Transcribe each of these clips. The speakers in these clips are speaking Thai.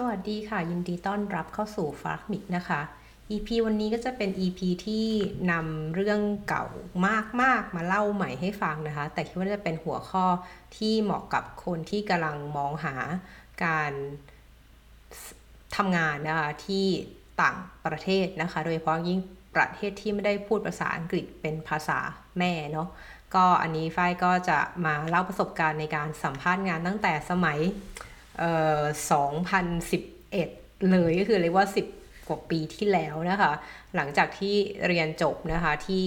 สวัสดีค่ะ ยินดีต้อนรับเข้าสู่ฟาร์มิกนะคะ EP วันนี้ก็จะเป็น EP ที่นำเรื่องเก่ามากๆ มาเล่าใหม่ให้ฟังนะคะ แต่คิดว่าจะเป็นหัวข้อที่เหมาะกับคนที่กำลังมองหาการทำงานนะคะที่ต่างประเทศนะคะ โดยเฉพาะยิ่งประเทศที่ไม่ได้พูดภาษาอังกฤษเป็นภาษาแม่เนาะก็อันนี้ฝ้ายก็จะมาเล่าประสบการณ์ในการสัมภาษณ์งานตั้งแต่สมัย 2011 เลยก็คือเรียกว่า 10 กว่าปีที่แล้วนะคะ หลังจากที่เรียนจบนะคะที่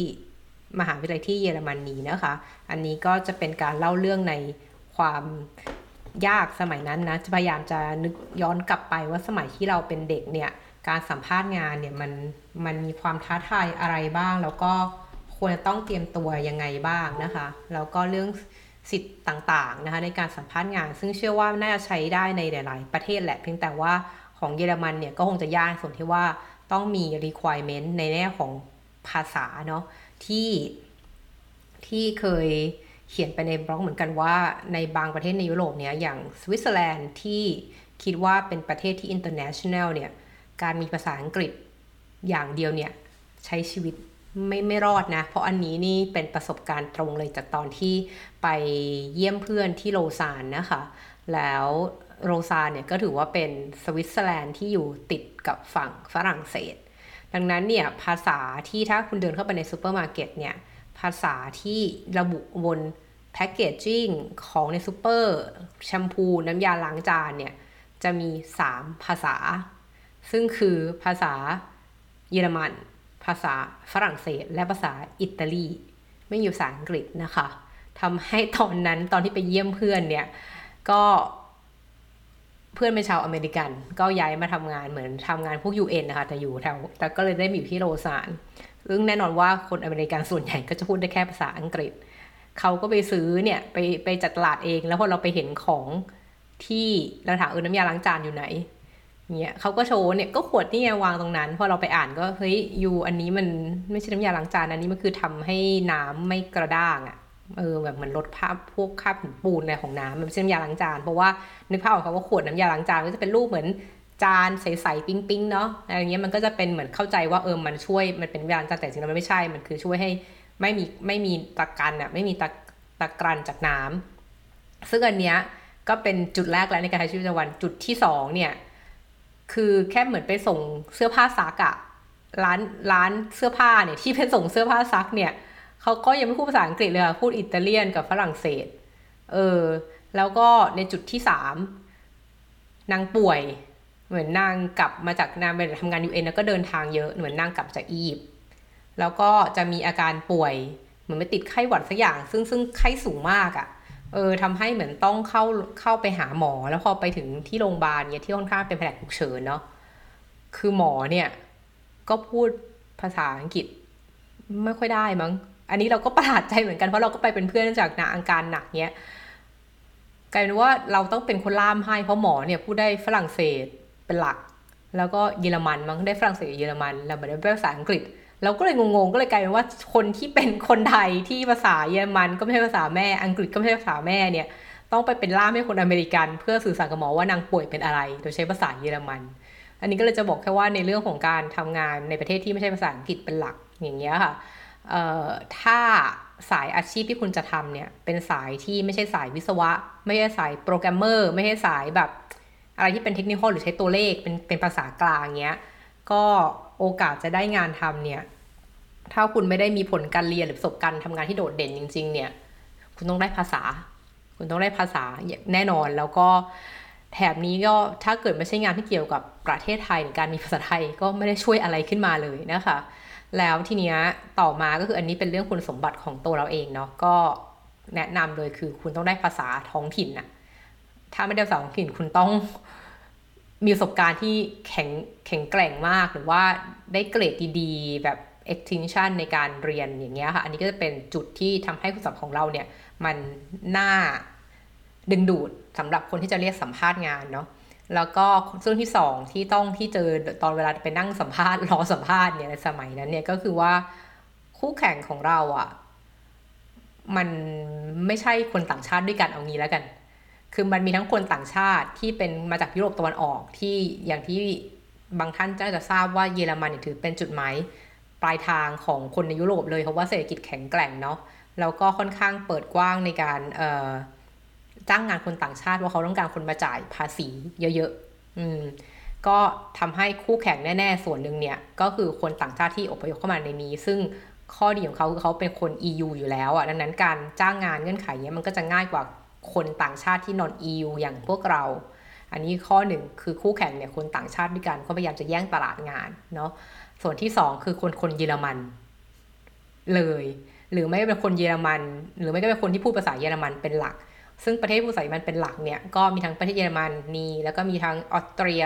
มหาวิทยาลัยที่เยอรมนนีนะคะ อันนี้ก็จะเป็นการเล่าเรื่องในความยากสมัยนั้นนะจะพยายามจะนึกย้อนกลับไปว่าสมัยที่เราเป็นเด็กเนี่ย การสัมภาษณ์งานเนี่ยมันมันมีความท้าทายอะไรบ้าง แล้วก็ควรจะต้องเตรียมตัวยังไงบ้างนะคะ แล้วก็เรื่อง สิทธิ์ต่างๆนะคะในการสัมภาษณ์งาน ซึ่งเชื่อว่าน่าจะใช้ได้ในหลาย ๆ ประเทศแหละ เพียงแต่ว่าของเยอรมันเนี่ยก็คงจะยากส่วนที่ว่าต้องมี requirement ในแง่ของภาษาเนาะที่ที่เคยเขียนไปในบล็อกเหมือนกันว่าในบางประเทศในยุโรปเนี่ยอย่างสวิตเซอร์แลนด์ที่คิดว่าเป็นประเทศที่ international เนี่ยการมีภาษาอังกฤษอย่างเดียวเนี่ยใช้ชีวิต ไม่ไม่รอดนะ เพราะอันนี้นี่เป็นประสบการณ์ตรงเลยจากตอนที่ไปเยี่ยมเพื่อนที่โลซานน์นะคะ แล้วโลซานน์เนี่ยก็ถือว่าเป็นสวิตเซอร์แลนด์ที่อยู่ติดกับฝั่งฝรั่งเศส ดังนั้นเนี่ยภาษาที่ถ้าคุณเดินเข้าไปในซูเปอร์มาร์เก็ตเนี่ยภาษาที่ระบุบน packaging ของในซูเปอร์แชมพูน้ำยาล้างจานเนี่ยจะมี 3 ภาษา ซึ่งคือภาษาเยอรมัน ภาษาฝรั่งเศส และภาษาอิตาลี ไม่อยู่ภาษาอังกฤษนะคะทำให้ตอนนั้นตอนที่ไปเยี่ยมเพื่อนเนี่ยก็เพื่อนเป็นชาวอเมริกัน ก็ย้ายมาทำงานเหมือนทำงานพวก UN นะคะแต่อยู่แถวแต่ก็เลยได้มาอยู่ที่โรซานซึ่งแน่นอนว่าคนอเมริกันส่วนใหญ่ก็จะพูดได้แค่ภาษาอังกฤษ เขาก็ไปซื้อเนี่ยไปไปจัดตลาดเอง แล้วพอเราไปเห็นของที่เราถามเออน้ำยาล้างจานอยู่ไหน เนี่ยเขาก็โชว์เนี่ยก็ขวดนี่วางตรงนั้น พอเราไปอ่านก็เฮ้ยยูอันนี้มันไม่ใช่น้ำยาล้างจานอันนี้มันคือทำให้น้ำไม่กระด้างอะเออแบบเหมือนลดภาพพวกคราบหินปูนอะไรของน้ำมันไม่ใช่น้ำยาล้างจานเพราะว่านึกภาพออกเขาว่าขวดน้ำยาล้างจานก็จะเป็นรูปเหมือนจานใสๆปิ๊งๆเนาะอะไรเงี้ยมันก็จะเป็นเหมือนเข้าใจว่าเออมันช่วยมันเป็นน้ำยาล้างจานแต่จริงๆมันไม่ใช่มันคือช่วยให้ไม่มีไม่มีตะกันอะไม่มีตะตะกรันจากน้ำซึ่งอันเนี้ยก็เป็นจุดแรกแล้วในการใช้ชีวิตประจำวันจุดที่สองเนี่ย คือแค่เหมือนไปส่งเสื้อผ้าซักอะร้านร้านเสื้อผ้าเนี่ยที่เป็นส่งเสื้อผ้าซักเนี่ยเขาก็ยังไม่พูดภาษาอังกฤษเลยพูดอิตาเลียนกับฝรั่งเศส เออ แล้วก็ในจุดที่สามนางป่วย เหมือนนางกลับมาจากนางไปทำงานยูเอ็นแล้วก็เดินทางเยอะเหมือนนางกลับจากอียิปต์แล้วก็จะมีอาการป่วย เหมือนไปติดไข้หวัดสักอย่าง ซึ่งซึ่งไข้สูงมากอะ่ะ เออทำให้เหมือนต้องเข้าเข้าไปหาหมอ แล้วพอไปถึงที่โรงพยาบาลเนี่ยที่ค่อนข้างเป็นแผนกฉุกเฉินเนาะคือหมอเนี่ย ก็พูดภาษาอังกฤษไม่ค่อยได้มั้ง อันนี้เราก็ประหลาดใจเหมือนกันเพราะเราก็ไปเป็นเพื่อนจากนาอาการหนักเนี้ยกลายเป็นว่าเราต้องเป็นคนล่ามให้เพราะหมอเนี่ยพูดได้ฝรั่งเศสเป็นหลัก แล้วก็เยอรมันมั้งได้ฝรั่งเศสเยอรมันเราไม่ได้ภาษาอังกฤษ เราก็เลยงงๆก็เลยกลายเป็นว่าคนที่เป็นคนไทยที่ภาษาเยอรมันก็ไม่ใช่ภาษาแม่อังกฤษก็ไม่ใช่ภาษาแม่เนี่ยต้องไปเป็นล่ามให้คนอเมริกัน เพื่อสื่อสารกับหมอว่านางป่วยเป็นอะไร โดยใช้ภาษาเยอรมัน อันนี้ก็เลยจะบอกแค่ว่าในเรื่องของการทำงานในประเทศที่ไม่ใช่ภาษาอังกฤษเป็นหลักอย่างเงี้ยค่ะถ้าสายอาชีพที่คุณจะทำเนี่ยเป็นสายที่ไม่ใช่สายวิศวะ ไม่ใช่สายโปรแกรมเมอร์ไม่ใช่สายแบบ อะไรที่เป็นเทคนิคหรือใช้ตัวเลขเป็นเป็นภาษากลางเงี้ยก็ โอกาสจะได้งานทำเนี่ย ถ้าคุณไม่ได้มีผลการเรียนหรือประสบการณ์ทำงานที่โดดเด่นจริง ๆ เนี่ย คุณต้องได้ภาษา คุณต้องได้ภาษาแน่นอนแล้วก็แถบนี้ก็ถ้าเกิดไม่ใช่งานที่เกี่ยวกับประเทศไทยหรือการมีภาษาไทยก็ไม่ได้ช่วยอะไรขึ้นมาเลยนะคะ แล้วทีเนี้ยต่อมาก็คืออันนี้เป็นเรื่องคุณสมบัติของตัวเราเองเนาะก็แนะนำเลยคือคุณต้องได้ภาษาท้องถิ่นอะถ้าไม่ได้ภาษาท้องถิ่นคุณต้อง มีประสบการณ์ที่แข็งแข็งแกร่งมาก หรือว่าได้เกรดดีๆ แบบ extension ในการเรียนอย่างเงี้ยค่ะ อันนี้ก็จะเป็นจุดที่ทำให้คุณสมบัติของเราเนี่ย มันน่าดึงดูดสำหรับคนที่จะเรียกสัมภาษณ์งานเนาะแล้วก็เรื่องที่สองที่ต้องที่เจอตอนเวลาไปนั่งสัมภาษณ์รอสัมภาษณ์เนี่ยในสมัยนั้นเนี่ยก็คือว่าคู่แข่งของเราอะ่ะ มันไม่ใช่คนต่างชาติด้วยกันเอางี้แล้วกัน คือมันมีทั้งคนต่างชาติที่เป็นมาจากยุโรปตะวันออกที่อย่างที่บางท่านจะทราบว่าเยอรมันถือเป็นจุดหมายปลายทางของคนในยุโรปเลยเพราะว่าเศรษฐกิจแข็งแกร่งเนาะแล้วก็ค่อนข้างเปิดกว้างในการจ้างงานคนต่างชาติว่าเขาต้องการคนมาจ่ายภาษีเยอะๆอืมก็ทำให้คู่แข่งแน่ ๆ ส่วนหนึ่งเนี่ย ก็คือคนต่างชาติที่อพยพเข้ามาในนี้ ซึ่งข้อดีของเขาคือเขาเป็นคน EU อยู่แล้วอะดังนั้นการจ้างงานเงื่อนไขเนี้ยมันก็จะง่ายกว่า คนต่างชาติที่นอน EU อย่างพวกเรา อันนี้ข้อหนึ่งคือคู่แข่งเนี่ยคนต่างชาติด้วยกันเขาพยายามจะแย่งตลาดงานเนาะส่วนที่สองคือคนคนเยอรมัน เลย หรือไม่เป็นคนเยอรมัน หรือไม่ก็เป็นคนที่พูดภาษาเยอรมันเป็นหลัก ซึ่งประเทศผู้ภาษาเยอรมันเป็นหลักเนี่ยก็มีทั้งประเทศเยอรมันนีแล้วก็มีทั้งออสเตรีย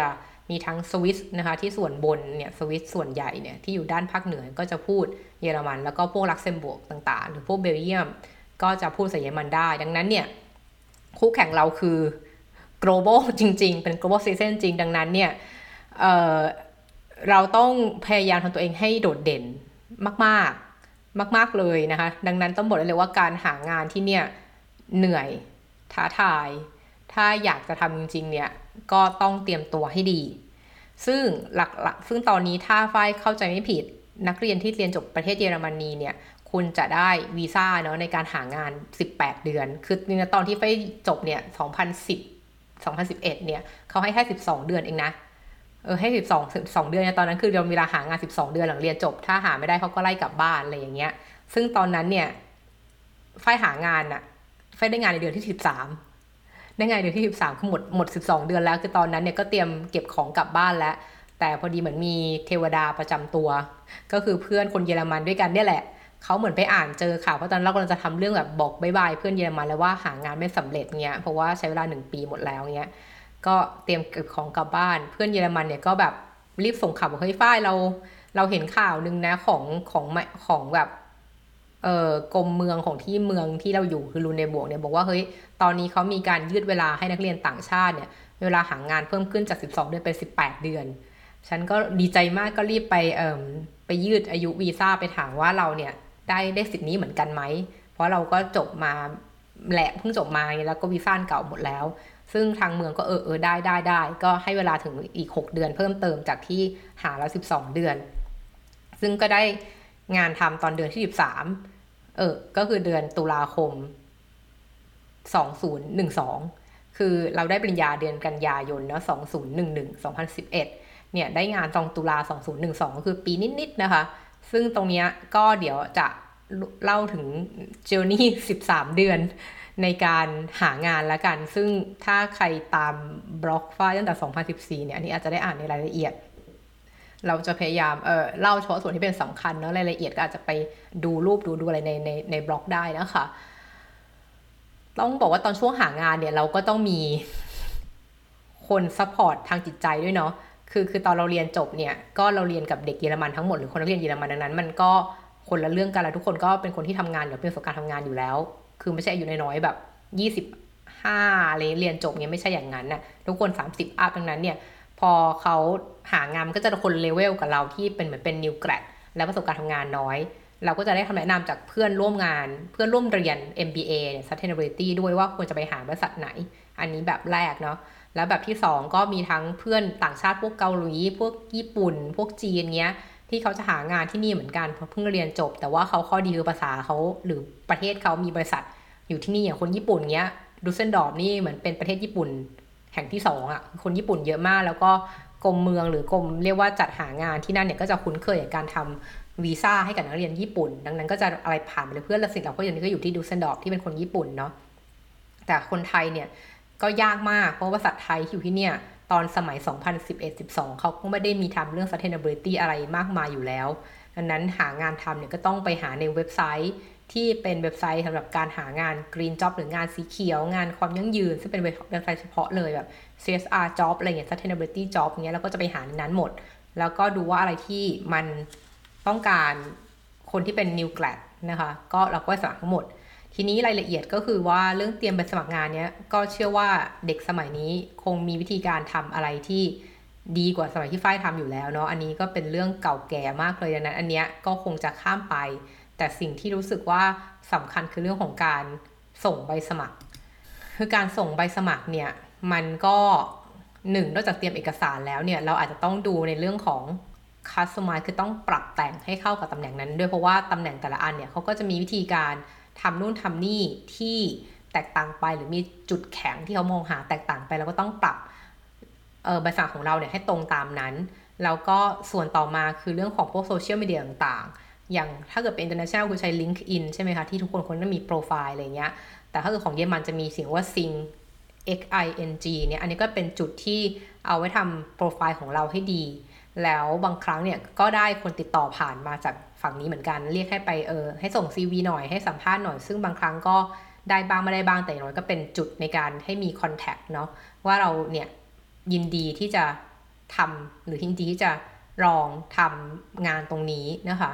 มีทั้งสวิสนะคะที่ส่วนบนเนี่ยสวิสส่วนใหญ่เนี่ยที่อยู่ด้านภาคเหนือก็จะพูดเยอรมัน แล้วก็พวกลักเซมบวกต่างๆ หรือพวกเบลเยียม ก็จะพูดภาษาเยอรมันได้ ดังนั้นเนี่ย คู่แข่งเราคือ global จริง ๆ เป็น global citizen จริง ดังนั้นเนี่ยเเราต้องพยายามทำตัวเองให้โดดเด่นมาก ๆ มาก ๆ เลยนะคะ ดังนั้นต้องบอกเลยว่าการหางานที่เนี่ยเหนื่อยท้าทาย ถ้าอยากจะทำจริง ๆ เนี่ยก็ต้องเตรียมตัวให้ดี ซึ่งหลักๆซึ่งตอนนี้ถ้าฝ้ายเข้าใจไม่ผิดนักเรียนที่เรียนจบประเทศเยอรมนีเนี่ย คุณจะได้วีซ่าเนาะในการหางาน 18 เดือน คือตอนที่ฝ้ายจบเนี่ย 2010 2011 เนี่ยเขาให้แค่ 12 เดือนเองนะ เออให้สิบสองสองเดือนตอนนั้นคือเราเวลาหางานสิบสองเดือนหลังเรียนจบ ถ้าหาไม่ได้เขาก็ไล่กลับบ้านอะไรอย่างเงี้ย ซึ่งตอนนั้นเนี่ยฝ้ายหางานอะฝ้ายได้งานในเดือนที่สิบสามได้งานเดือนที่สิบสามคือหมดหมดสิบสองเดือนแล้ว คือตอนนั้นเนี่ยก็เตรียมเก็บของกลับบ้านแล้วแต่พอดีเหมือนมีเทวดาประจำตัว ก็คือเพื่อนคนเยอรมันด้วยกันเนี่ยแหละ เขาเหมือนไปอ่านเจอข่าวเพราะตอนเรากำลังจะทำเรื่องแบบบอกบายบายเพื่อนเยอรมันแล้วว่าหางานไม่สำเร็จเงี้ยเพราะว่าใช้เวลาหนึ่งปีหมดแล้วเงี้ยก็เตรียมเก็บของกลับบ้าน เพื่อนเยอรมันเนี่ยก็แบบรีบส่งข่าวบอกเฮ้ยฝ้ายเรา เราเห็นข่าวนึงนะของของของแบบเอ่อกรมเมืองของที่เมืองที่เราอยู่คือรูเนบวกเนี่ยบอกว่าเฮ้ยตอนนี้เขามีการยืดเวลาให้นักเรียนต่างชาติเนี่ยเวลาหางานเพิ่มขึ้นจาก 12 เดือนเป็น 18 เดือน ฉันก็ดีใจมากก็รีบไปเอ่อไปยืดอายุวีซ่าไปถามว่าเราเนี่ย ได้ได้สิทธิ์นี้เหมือนกันไหม เพราะเราก็จบมาแหละเพิ่งจบมาแล้วก็วีซ่าเก่าหมดแล้ว ซึ่งทางเมืองก็เออเออได้ได้ได้ ก็ให้เวลาถึงอีก 6 เดือนเพิ่มเติมจากที่หาแล้ว 12 เดือน ซึ่งก็ได้งานทำตอนเดือนที่ 13 เออ ก็คือเดือนตุลาคม 2012 คือเราได้ปริญญาเดือนกันยายนเนาะ2011 2011 เนี่ยได้งานตองตุลา 2012 ก็คือปีนิดๆนะคะ ซึ่งตรงนี้ก็เดี๋ยวจะเล่าถึงjourney 13 เดือนในการหางานละกัน ซึ่งถ้าใครตามบล็อกฟ้าตั้งแต่ 2014 เนี่ยอันนี้อาจจะได้อ่านในรายละเอียด เราจะพยายามเออเล่าเฉพาะส่วนที่เป็นสำคัญเนาะรายละเอียดก็อาจจะไปดูรูปดูดูอะไรในในในบล็อกได้นะคะ ต้องบอกว่าตอนช่วงหางานเนี่ยเราก็ต้องมีคน support ทางจิตใจด้วยเนาะ คือคือตอนเราเรียนจบเนี่ยก็เราเรียนกับเด็กเยอรมันทั้งหมดหรือคนนักเรียนเยอรมันดังนั้น มันก็คนละเรื่องกันแล้วทุกคนก็เป็นคนที่ทำงานหรือเป็นประสบการณ์ทำงานอยู่แล้ว คือไม่ใช่อายุน้อยๆแบบยี่สิบห้าอะไรเรียนจบเนี่ยไม่ใช่อย่างนั้นน่ะทุกคนสามสิบอัพดังนั้นเนี่ยพอเขาหางานก็จะคนเลเวลกับเราที่เป็นเหมือนเป็นนิวแกรดและประสบการณ์ทำงานน้อย เราก็จะได้คำแนะนำจากเพื่อนร่วมงาน เพื่อนร่วมเรียน MBA เนี่ย sustainability ด้วยว่าควรจะไปหาบริษัทไหน อันนี้แบบแรกเนาะ แล้วแบบที่ 2 ก็มีทั้งเพื่อนต่างชาติพวกเกาหลีพวกญี่ปุ่น พวกจีนเงี้ยที่เขาจะหางานที่นี่เหมือนกันเพราะเพิ่งเรียนจบ แต่ว่าเขาข้อดีคือภาษาเขาหรือประเทศเขามีบริษัท อยู่ที่นี่อย่างคนญี่ปุ่นเงี้ยดุสเซลดอร์ฟนี่เหมือนเป็นประเทศญี่ปุ่นแห่งที่สองอะคนญี่ปุ่นเยอะมาก แล้วก็กรมเมืองหรือกรมเรียกว่าจัดหางานที่นั่นเนี่ยก็จะคุ้นเคยกับการทำวีซ่าให้กับนักเรียนญี่ปุ่น ดังนั้นก็จะอะไรผ่านไปเลยเพื่อนละสิเราก็อย่างนี้ก็อยู่ที่ดุสเซลดอร์ฟที่เป็นคนญี่ปุ่นเนาะแต่คนไทยเนี่ย ก็ยากมาก เพราะว่าภาษาไทยอยู่ที่เนี่ย ตอนสมัย 2011-12 เขาก็ไม่ได้มีทำเรื่อง sustainability อะไรมากมายอยู่แล้วดังนั้นหางานทำเนี่ยก็ต้องไปหาในเว็บไซต์ที่เป็นเว็บไซต์สำหรับการหางาน Green Job หรืองานสีเขียว งานความยั่งยืน ซึ่งเป็นเว็บไซต์เฉพาะเลยแบบ CSR Job อะไรเงี้ย Sustainability Job เงี้ยเราก็จะไปหาในนั้นหมด แล้วก็ดูว่าอะไรที่มันต้องการคนที่เป็น New Grad นะคะ ก็เราก็สมัครทั้งหมด ทีนี้รายละเอียดก็คือว่าเรื่องเตรียมไปสมัครงานเนี้ยก็เชื่อว่าเด็กสมัยนี้คงมีวิธีการทำอะไรที่ดีกว่าสมัยที่ฝ้ายทำอยู่แล้วเนาะอันนี้ก็เป็นเรื่องเก่าแก่มากเลยดังนั้นอันเนี้ยก็คงจะข้ามไป แต่สิ่งที่รู้สึกว่าสำคัญคือเรื่องของการส่งใบสมัคร คือการส่งใบสมัครเนี่ยมันก็หนึ่งนอกจากเตรียมเอกสารแล้วเนี่ยเราอาจจะต้องดูในเรื่องของ customize คือต้องปรับแต่งให้เข้ากับตำแหน่งนั้น ด้วยเพราะว่าตำแหน่งแต่ละอันเนี่ยเขาก็จะมีวิธีการ ทำนู่นทำนี่ที่แตกต่างไปหรือมีจุดแข็งที่เขามองหาแตกต่างไปเราก็ต้องปรับเออใบสั่งของเราเนี่ยให้ตรงตามนั้น แล้วก็ส่วนต่อมาคือเรื่องของพวกโซเชียลมีเดียต่างๆ อย่างถ้าเกิดเป็น international คือใช้ LinkedIn ใช่ไหมคะ ที่ทุกคนคนต้องมีโปรไฟล์อะไรเงี้ย แต่ถ้าเกิดของเยอรมันจะมีสิ่งว่า Sing X I N G เนี่ย อันนี้ก็เป็นจุดที่เอาไว้ทำโปรไฟล์ของเราให้ดี แล้วบางครั้งเนี่ยก็ได้คนติดต่อผ่านมาจาก ฝั่งนี้เหมือนกัน เรียกให้ไปเออให้ส่ง CV หน่อยให้สัมภาษณ์หน่อย ซึ่งบางครั้งก็ได้บ้างไม่ได้บ้างแต่อย่างน้อยก็เป็นจุดในการให้มีคอนแทคเนาะว่าเราเนี่ยยินดีที่จะทำหรือยินดีที่จะลองทำงานตรงนี้นะคะ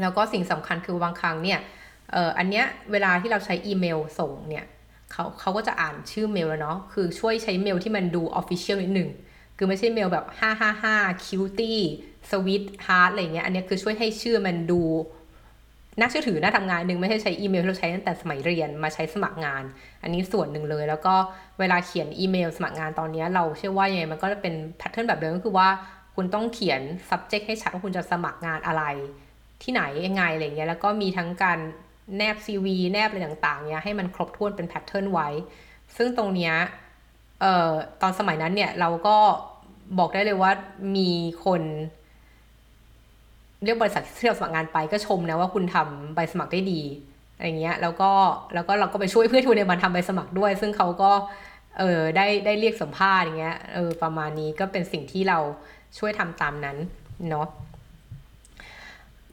แล้วก็สิ่งสำคัญคือบางครั้งเนี่ยเอออันเนี้ยเวลาที่เราใช้อีเมลส่งเนี่ยเขาเขาก็จะอ่านชื่อเมลแล้วเนาะคือช่วยใช้เมลที่มันดูออฟฟิเชียลนิดหนึ่งคือไม่ใช่เมลแบบ 555 cutie sweet heart อะไรเงี้ยอันนี้คือช่วยให้ชื่อมันดูน่าเชื่อถือน่าทำงานหนึ่งไม่ใช่ใช้อีเมลที่เราใช้ตั้งแต่สมัยเรียนมาใช้สมัครงาน อันนี้ส่วนหนึ่งเลย แล้วก็เวลาเขียนอีเมลสมัครงานตอนนี้เราเชื่อว่ายังไงมันก็จะเป็น pattern แบบเดิมก็คือว่าคุณต้องเขียน subject ให้ชัดว่าคุณจะสมัครงานอะไร ที่ไหนยังไงอะไรเงี้ยแล้วก็มีทั้งการแนบ CV แนบอะไรต่างๆเนี้ยให้มันครบถ้วนเป็น pattern ไว้ ซึ่งตรงเนี้ยเอ่อตอนสมัยนั้นเนี่ยเราก็บอกได้เลยว่ามีคน เรียกบริษัทที่เราสมัครงานไปก็ชมนะว่าคุณทำใบสมัครได้ดีอะไรเงี้ย แล้วก็แล้วก็เราก็ไปช่วยเพื่อนทุนในมันทำใบสมัครด้วย ซึ่งเขาก็เออได้ได้เรียกสัมภาษณ์อย่างเงี้ยเออประมาณนี้ก็เป็นสิ่งที่เราช่วยทำตามนั้นเนาะ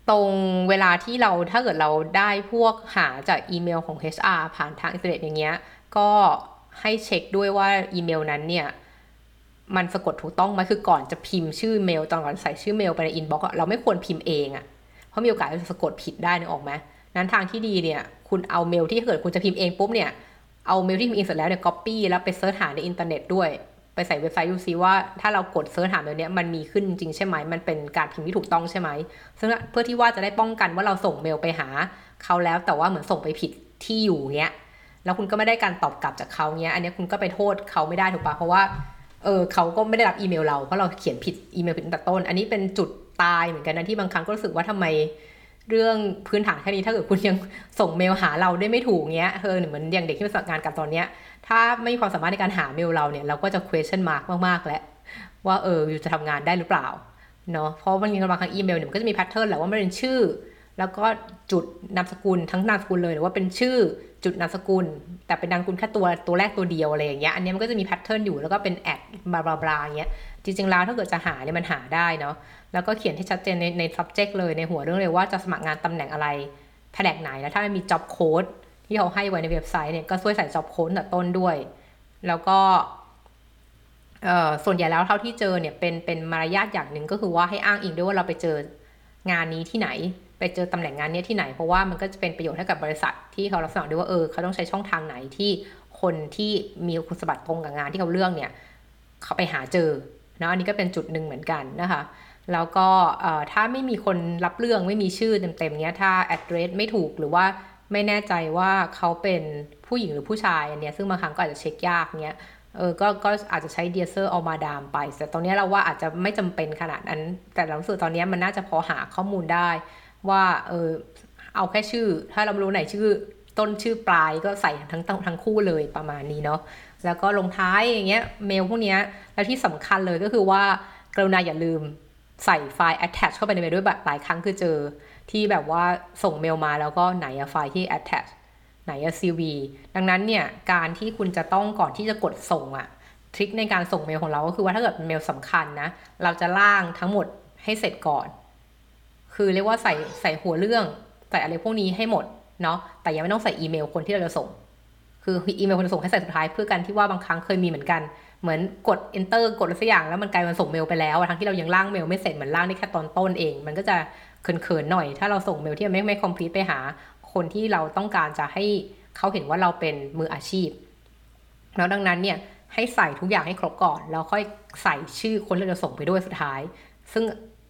ตรงเวลาที่เราถ้าเกิดเราได้พวกหาจากอีเมลของ HR ผ่านทางอินเทอร์เน็ตอย่างเงี้ยก็ให้เช็คด้วยว่าอีเมลนั้นเนี่ย มันสะกดถูกต้องไหมคือก่อนจะพิมพ์ชื่อเมลตอนก่อนใส่ชื่อเมลไปใน inbox เราไม่ควรพิมพ์เองอะ่ะเพราะมีโอกาสจะสะกดผิดได้นึกออกไหมนั้นทางที่ดีเนี่ย คุณเอาเมลที่เกิดคุณจะพิมพ์เองปุ๊บเนี่ยเอาเมลที่พิมพ์เองเสร็จแล้วเนี่ยก๊อปปี้แล้วไป search หาในอินเทอร์เน็ตด้วย ไปใส่เว็บไซต์ดูซิว่าถ้าเรากด search หาเมลเนี้ยมันมีขึ้นจริงใช่ไหมมันเป็นการพิมพ์ที่ถูกต้องใช่ไหมซึ่งเพื่อที่ว่าจะได้ป้องกันว่าเราส่งเมลไปหาเขาแล้วแต่ว่าเหมือนส่งไปผิดที่อยู่เงี้ยแล้วคุณก็ไม่ได้การตอบกลับจากเขาเงี้ย อันนี้คุณก็ไปโทษเขาไม่ได้ถูกปะเพราะว่า เออเขาก็ไม่ได้รับอีเมลเราเพราะเราเขียนผิดอีเมลผิดตั้งแต่ต้น อันนี้เป็นจุดตายเหมือนกันนะที่บางครั้งก็รู้สึกว่าทำไมเรื่องพื้นฐานแค่นี้ถ้าเกิดคุณยังส่งเมลหาเราได้ไม่ถูกเงี้ยเออเหมือนอย่างเด็กที่มาสมัครงานกับตอนเนี้ย ถ้าไม่มีความสามารถในการหาเมลเราเนี่ยเราก็จะ question mark มากๆแล้วว่าเอออยู่จะทำงานได้หรือเปล่าเนาะเพราะบางทีบางครั้งอีเมลเนี่ยมันก็จะมี pattern แหละว่ามันเป็นชื่อ แล้วก็จุดนามสกุลทั้งนามสกุลเลย หรือว่าเป็นชื่อจุดนามสกุล แต่เป็นนามสกุลแค่ตัวตัวแรกตัวเดียวอะไรอย่างเงี้ยอันนี้มันก็จะมี pattern อยู่แล้วก็เป็น at blah blah blah อย่างเงี้ยจริงๆแล้วถ้าเกิดจะหาเนี่ยมันหาได้เนาะแล้วก็เขียนให้ชัดเจนในใน subject เลยในหัวเรื่องเลยว่าจะสมัครงานตำแหน่งอะไรแผนกไหนแล้วถ้ามันมี job code ที่เขาให้ไว้ในเว็บไซต์เนี่ยก็ช่วยใส่ job code แต่ต้นด้วย แล้วก็เออส่วนใหญ่แล้วเท่าที่เจอเนี่ยเป็นเป็นมารยาทอย่างหนึ่งก็คือว่าให้อ้างอิงด้วยว่าเราไปเจองานนี้ที่ไหน ไปเจอตำแหน่งงานนี้ที่ไหน เพราะว่ามันก็จะเป็นประโยชน์ให้กับบริษัทที่เขารับสมัครด้วยว่าเออเขาต้องใช้ช่องทางไหนที่คนที่มีคุณสมบัติตรงกับงานที่เขาเลือกเนี่ยเขาไปหาเจอนะอันนี้ก็เป็นจุดหนึ่งเหมือนกันนะคะแล้วก็ถ้าไม่มีคนรับเรื่องไม่มีชื่อเต็มๆเนี้ยถ้า address ไม่ถูกหรือว่าไม่แน่ใจว่าเขาเป็นผู้หญิงหรือผู้ชายอันเนี้ยซึ่งบางครั้งก็อาจจะเช็คยากเนี้ยเออก็ก็อาจจะใช้เดียเซอร์เอามาดามไป แต่ตอนนี้เราว่าอาจจะไม่จำเป็นขนาดนั้น แต่เราสึกตอนนี้มันน่าจะพอหาข้อมูลได้ ว่าเออเอาแค่ชื่อ ถ้าเรารู้ไหนชื่อต้นชื่อปลายก็ใส่ทั้งทั้งคู่เลยประมาณนี้เนาะแล้วก็ลงท้ายอย่างเงี้ยเมลพวกเนี้ยแล้วที่สำคัญเลยก็คือว่ากรุณาอย่าลืมใส่ไฟล์ attach เข้าไปในเมลด้วยแบบหลายครั้งคือเจอ ที่แบบว่าส่งเมลมาแล้วก็ไหนอะไฟล์ที่ attach ไหนอะ CV ดังนั้นเนี่ยการที่คุณจะต้องก่อนที่จะกดส่งอะทริคในการส่งเมลของเราก็คือว่าถ้าเกิดเป็นเมลสำคัญนะ เราจะล่างทั้งหมดให้เสร็จก่อน คือเรียกว่าใส่ใส่หัวเรื่องใส่อะไรพวกนี้ให้หมดเนาะแต่ยังไม่ต้องใส่อีเมลคนที่เราจะส่ง คืออีเมลคนจะส่งให้ใส่สุดท้ายเพื่อกันที่ว่าบางครั้งเคยมีเหมือนกัน เหมือนกด enter กดอะไรสักอย่างแล้วมันกลายเป็นส่งเมลไปแล้วทั้งที่เรายังล่างเมลไม่เสร็จเหมือนล่างได้แค่ตอนต้นเอง มันก็จะเขินๆหน่อย ถ้าเราส่งเมลที่ไม่ไม่ complete ไปหา คนที่เราต้องการจะให้เขาเห็นว่าเราเป็นมืออาชีพแล้วดังนั้นเนี่ยให้ใส่ทุกอย่างให้ครบก่อนแล้วค่อยใส่ชื่อคนที่เราจะส่งไปด้วยสุดท้าย ซึ่ง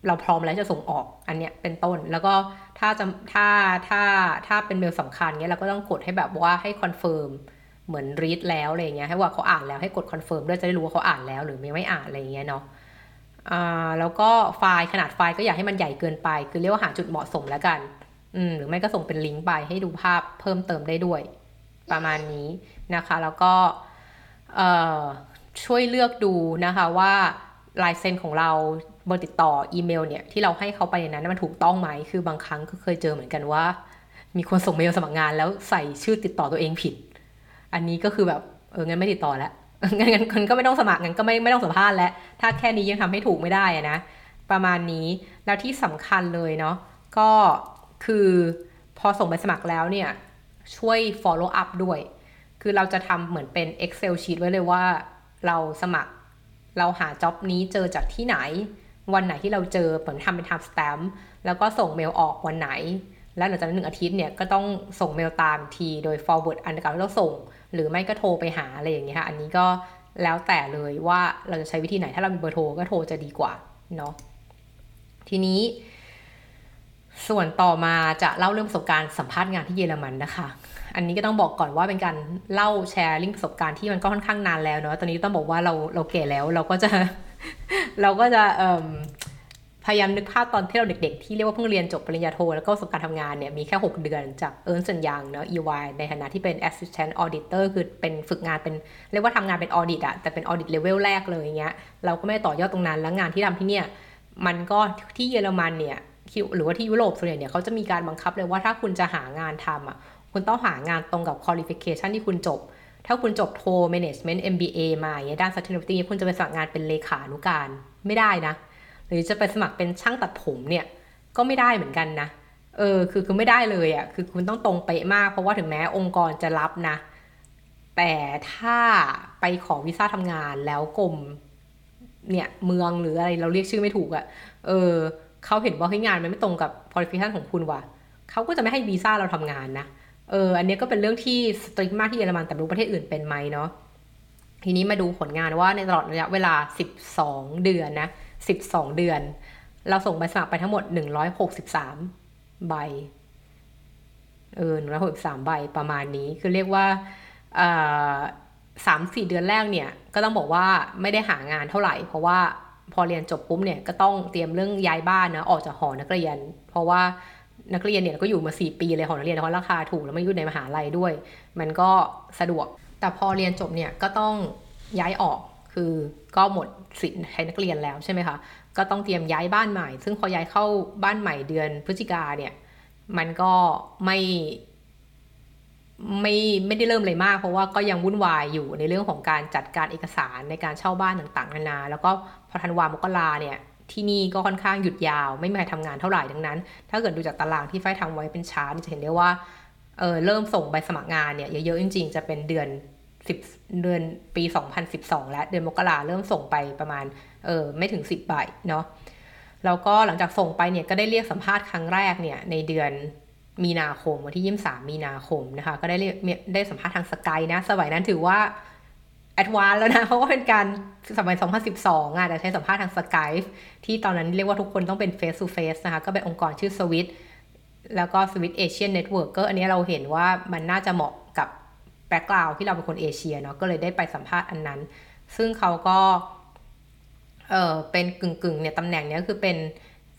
เราพร้อมแล้วจะส่งออกอันเนี้ยเป็นต้น แล้วก็ถ้าจะถ้าถ้าถ้าเป็นเมลสำคัญเนี้ยเราก็ต้องกดให้แบบว่าให้ confirm เหมือน read แล้วอะไรเงี้ยให้ว่าเขาอ่านแล้วให้กด confirm ด้วยจะได้รู้ว่าเขาอ่านแล้วหรือไม่ไม่อ่านอะไรเงี้ยเนาะอ่าแล้วก็ไฟล์ขนาดไฟล์ก็อย่าให้มันใหญ่เกินไป คือเรียกว่าหาจุดเหมาะสมแล้วกันอืมหรือไม่ก็ส่งเป็นลิงก์ไปให้ดูภาพเพิ่มเติมได้ด้วย ประมาณนี้นะคะ แล้วก็เอ่อช่วยเลือกดูนะคะว่าลายเซ็นของเรา เบอร์ติดต่ออีเมลเนี่ยที่เราให้เขาไปในนั้นมันถูกต้องไหมคือบางครั้งก็เคยเจอเหมือนกันว่า มีคนส่งเมลสมัครงานแล้วใส่ชื่อติดต่อตัวเองผิด อันนี้ก็คือแบบเอองั้นไม่ติดต่อแล้วงั้นงั้นงั้นก็ไม่ต้องสมัครงั้นก็ไม่ไม่ต้องสัมภาษณ์แล้วถ้าแค่นี้ยังทำให้ถูกไม่ได้อะนะประมาณนี้แล้วที่สำคัญเลยเนาะก็คือพอส่งไปสมัครแล้วเนี่ยช่วย follow up ด้วย คือเราจะทำเหมือนเป็น Excel sheet ไว้เลยว่า เราสมัคร เราหาจ็อบนี้เจอจากที่ไหน วันไหนที่เราเจอเหมือนทำเป็น time stamp แล้วก็ส่งเมลออกวันไหน แล้วหลังจากนั้นหนึ่งอาทิตย์เนี่ยก็ต้องส่งเมลตามทีโดย forward อันเก่าที่เราส่ง หรือไม่ก็โทรไปหาอะไรอย่างเงี้ยค่ะอันนี้ก็แล้วแต่เลยว่าเราจะใช้วิธีไหนถ้าเรามีเบอร์โทรก็โทรจะดีกว่าเนาะทีนี้ ส่วนต่อมาจะเล่าเรื่องประสบการณ์สัมภาษณ์งานที่เยอรมันนะคะ อันนี้ก็ต้องบอกก่อนว่าเป็นการเล่าแชร์ลิงประสบการณ์ที่มันก็ค่อนข้างนานแล้วเนาะตอนนี้ต้องบอกว่าเราเราแก่แล้วเราก็จะ เราก็จะพยายามนึกภาพตอนที่เราเด็กๆ ที่เรียกว่าเพิ่งเรียนจบปริญญาโท แล้วก็ประสบการณ์ทำงานเนี่ยมีแค่ 6 เดือนจากเอิร์นสัญญางเนาะ EY ในฐานะที่เป็น assistant auditor คือเป็นฝึกงานเป็น เรียกว่าทำงานเป็น audit อะแต่เป็น audit level แรกเลยอย่างเงี้ยเราก็ไม่ต่อยอดตรงนั้นแล้วงานที่ทำที่เนี่ยมันก็ที่เยอรมันเนี่ยหรือว่าที่ยุโรปส่วนใหญ่เนี่ยเขาจะมีการบังคับเลยว่าถ้าคุณจะหางานทำอะคุณต้องหางานตรงกับ qualification ที่คุณจบ ถ้าคุณจบโท management MBA มาอย่างด้าน sustainability คุณจะไปสมัครงานเป็นเลขานุการไม่ได้นะ หรือจะไปสมัครเป็นช่างตัดผมเนี่ยก็ไม่ได้เหมือนกันนะ เออคือคือไม่ได้เลยอะ่ะคือคุณต้องตรงเป๊ะมาก เพราะว่าถึงแม้องค์กรจะรับนะ แต่ถ้าไปขอวีซ่าทำงานแล้วกรมเนี่ยเมืองหรืออะไรเราเรียกชื่อไม่ถูกอะ่ะเออเขาเห็นว่าให้งานมันไม่ตรงกับ qualification ของคุณว่ะเขาก็จะไม่ให้วีซ่าเราทำงานนะเเอออันนี้ก็เป็นเรื่องที่สตริกมากที่เยอรมันแต่รู้ประเทศอื่นเป็นไหมเนาะทีนี้มาดูผลงานว่าในตลอดระยะเวลา 12 เดือนนะ 12 เดือน เราส่งใบสมัครไปทั้งหมด 163 ใบเออ163ใบประมาณนี้คือเรียกว่าสามสี่เดือนแรกเนี่ย ก็ต้องบอกว่าไม่ได้หางานเท่าไหร่ เพราะว่าพอเรียนจบปุ๊บเนี่ยก็ต้องเตรียมเรื่องย้ายบ้านนะออกจากหอนักเรียน เพราะว่า นักเรียนเนี่ยก็อยู่มา 4 ปีเลยหอนักเรียนเพราะราคาถูกแล้วไม่อยู่ในมหาลัยด้วย มันก็สะดวก แต่พอเรียนจบเนี่ยก็ต้องย้ายออกคือก็หมดสิทธิ์ใช้นักเรียนแล้วใช่ไหมคะก็ต้องเตรียมย้ายบ้านใหม่ ซึ่งพอย้ายเข้าบ้านใหม่เดือนพฤศจิกาเนี่ยมันก็ไม่ไม่ไม่ได้เริ่มเลยมาก เพราะว่าก็ยังวุ่นวายอยู่ในเรื่องของการจัดการเอกสารในการเช่าบ้านต่างๆนานา แล้วก็พอธันวามกราเนี่ย ที่นี่ก็ค่อนข้างหยุดยาว ไม่มีใครทำงานเท่าไหร่ดังนั้น ถ้าเกิดดูจากตารางที่ไฟทำไว้เป็นชาร์ตจะเห็นได้ว่าเออเริ่มส่งใบสมัครงานเนี่ยเยอะๆจริง ๆ จะเป็นเดือน10เดือนปี 2012 แล้วเดือนมกราเริ่มส่งไปประมาณเออไม่ถึง 10ใบเนาะแล้วก็หลังจากส่งไปเนี่ยก็ได้เรียกสัมภาษณ์ครั้งแรกเนี่ยในเดือนมีนาคมวันที่ 23 มีนาคมนะคะ ก็ได้เรียกได้สัมภาษณ์ทาง Skype นะ สมัยนั้นถือว่า advance แล้วนะ เพราะว่าเป็นการสมัย 2012อะแต่ใช้สัมภาษณ์ทาง Skype ที่ตอนนั้นเรียกว่าทุกคนต้องเป็น face to face นะคะ ก็เป็นองค์กรชื่อ Swiss แล้วก็ Swiss Asian Network ก็อันนี้เราเห็นว่ามันน่าจะเหมาะกับ background ที่เราเป็นคนเอเชียเนาะก็เลยได้ไปสัมภาษณ์อันนั้น ซึ่งเขาก็เออเป็นกึ่งกึ่งเนี่ยตำแหน่งเนี้ยคือเป็น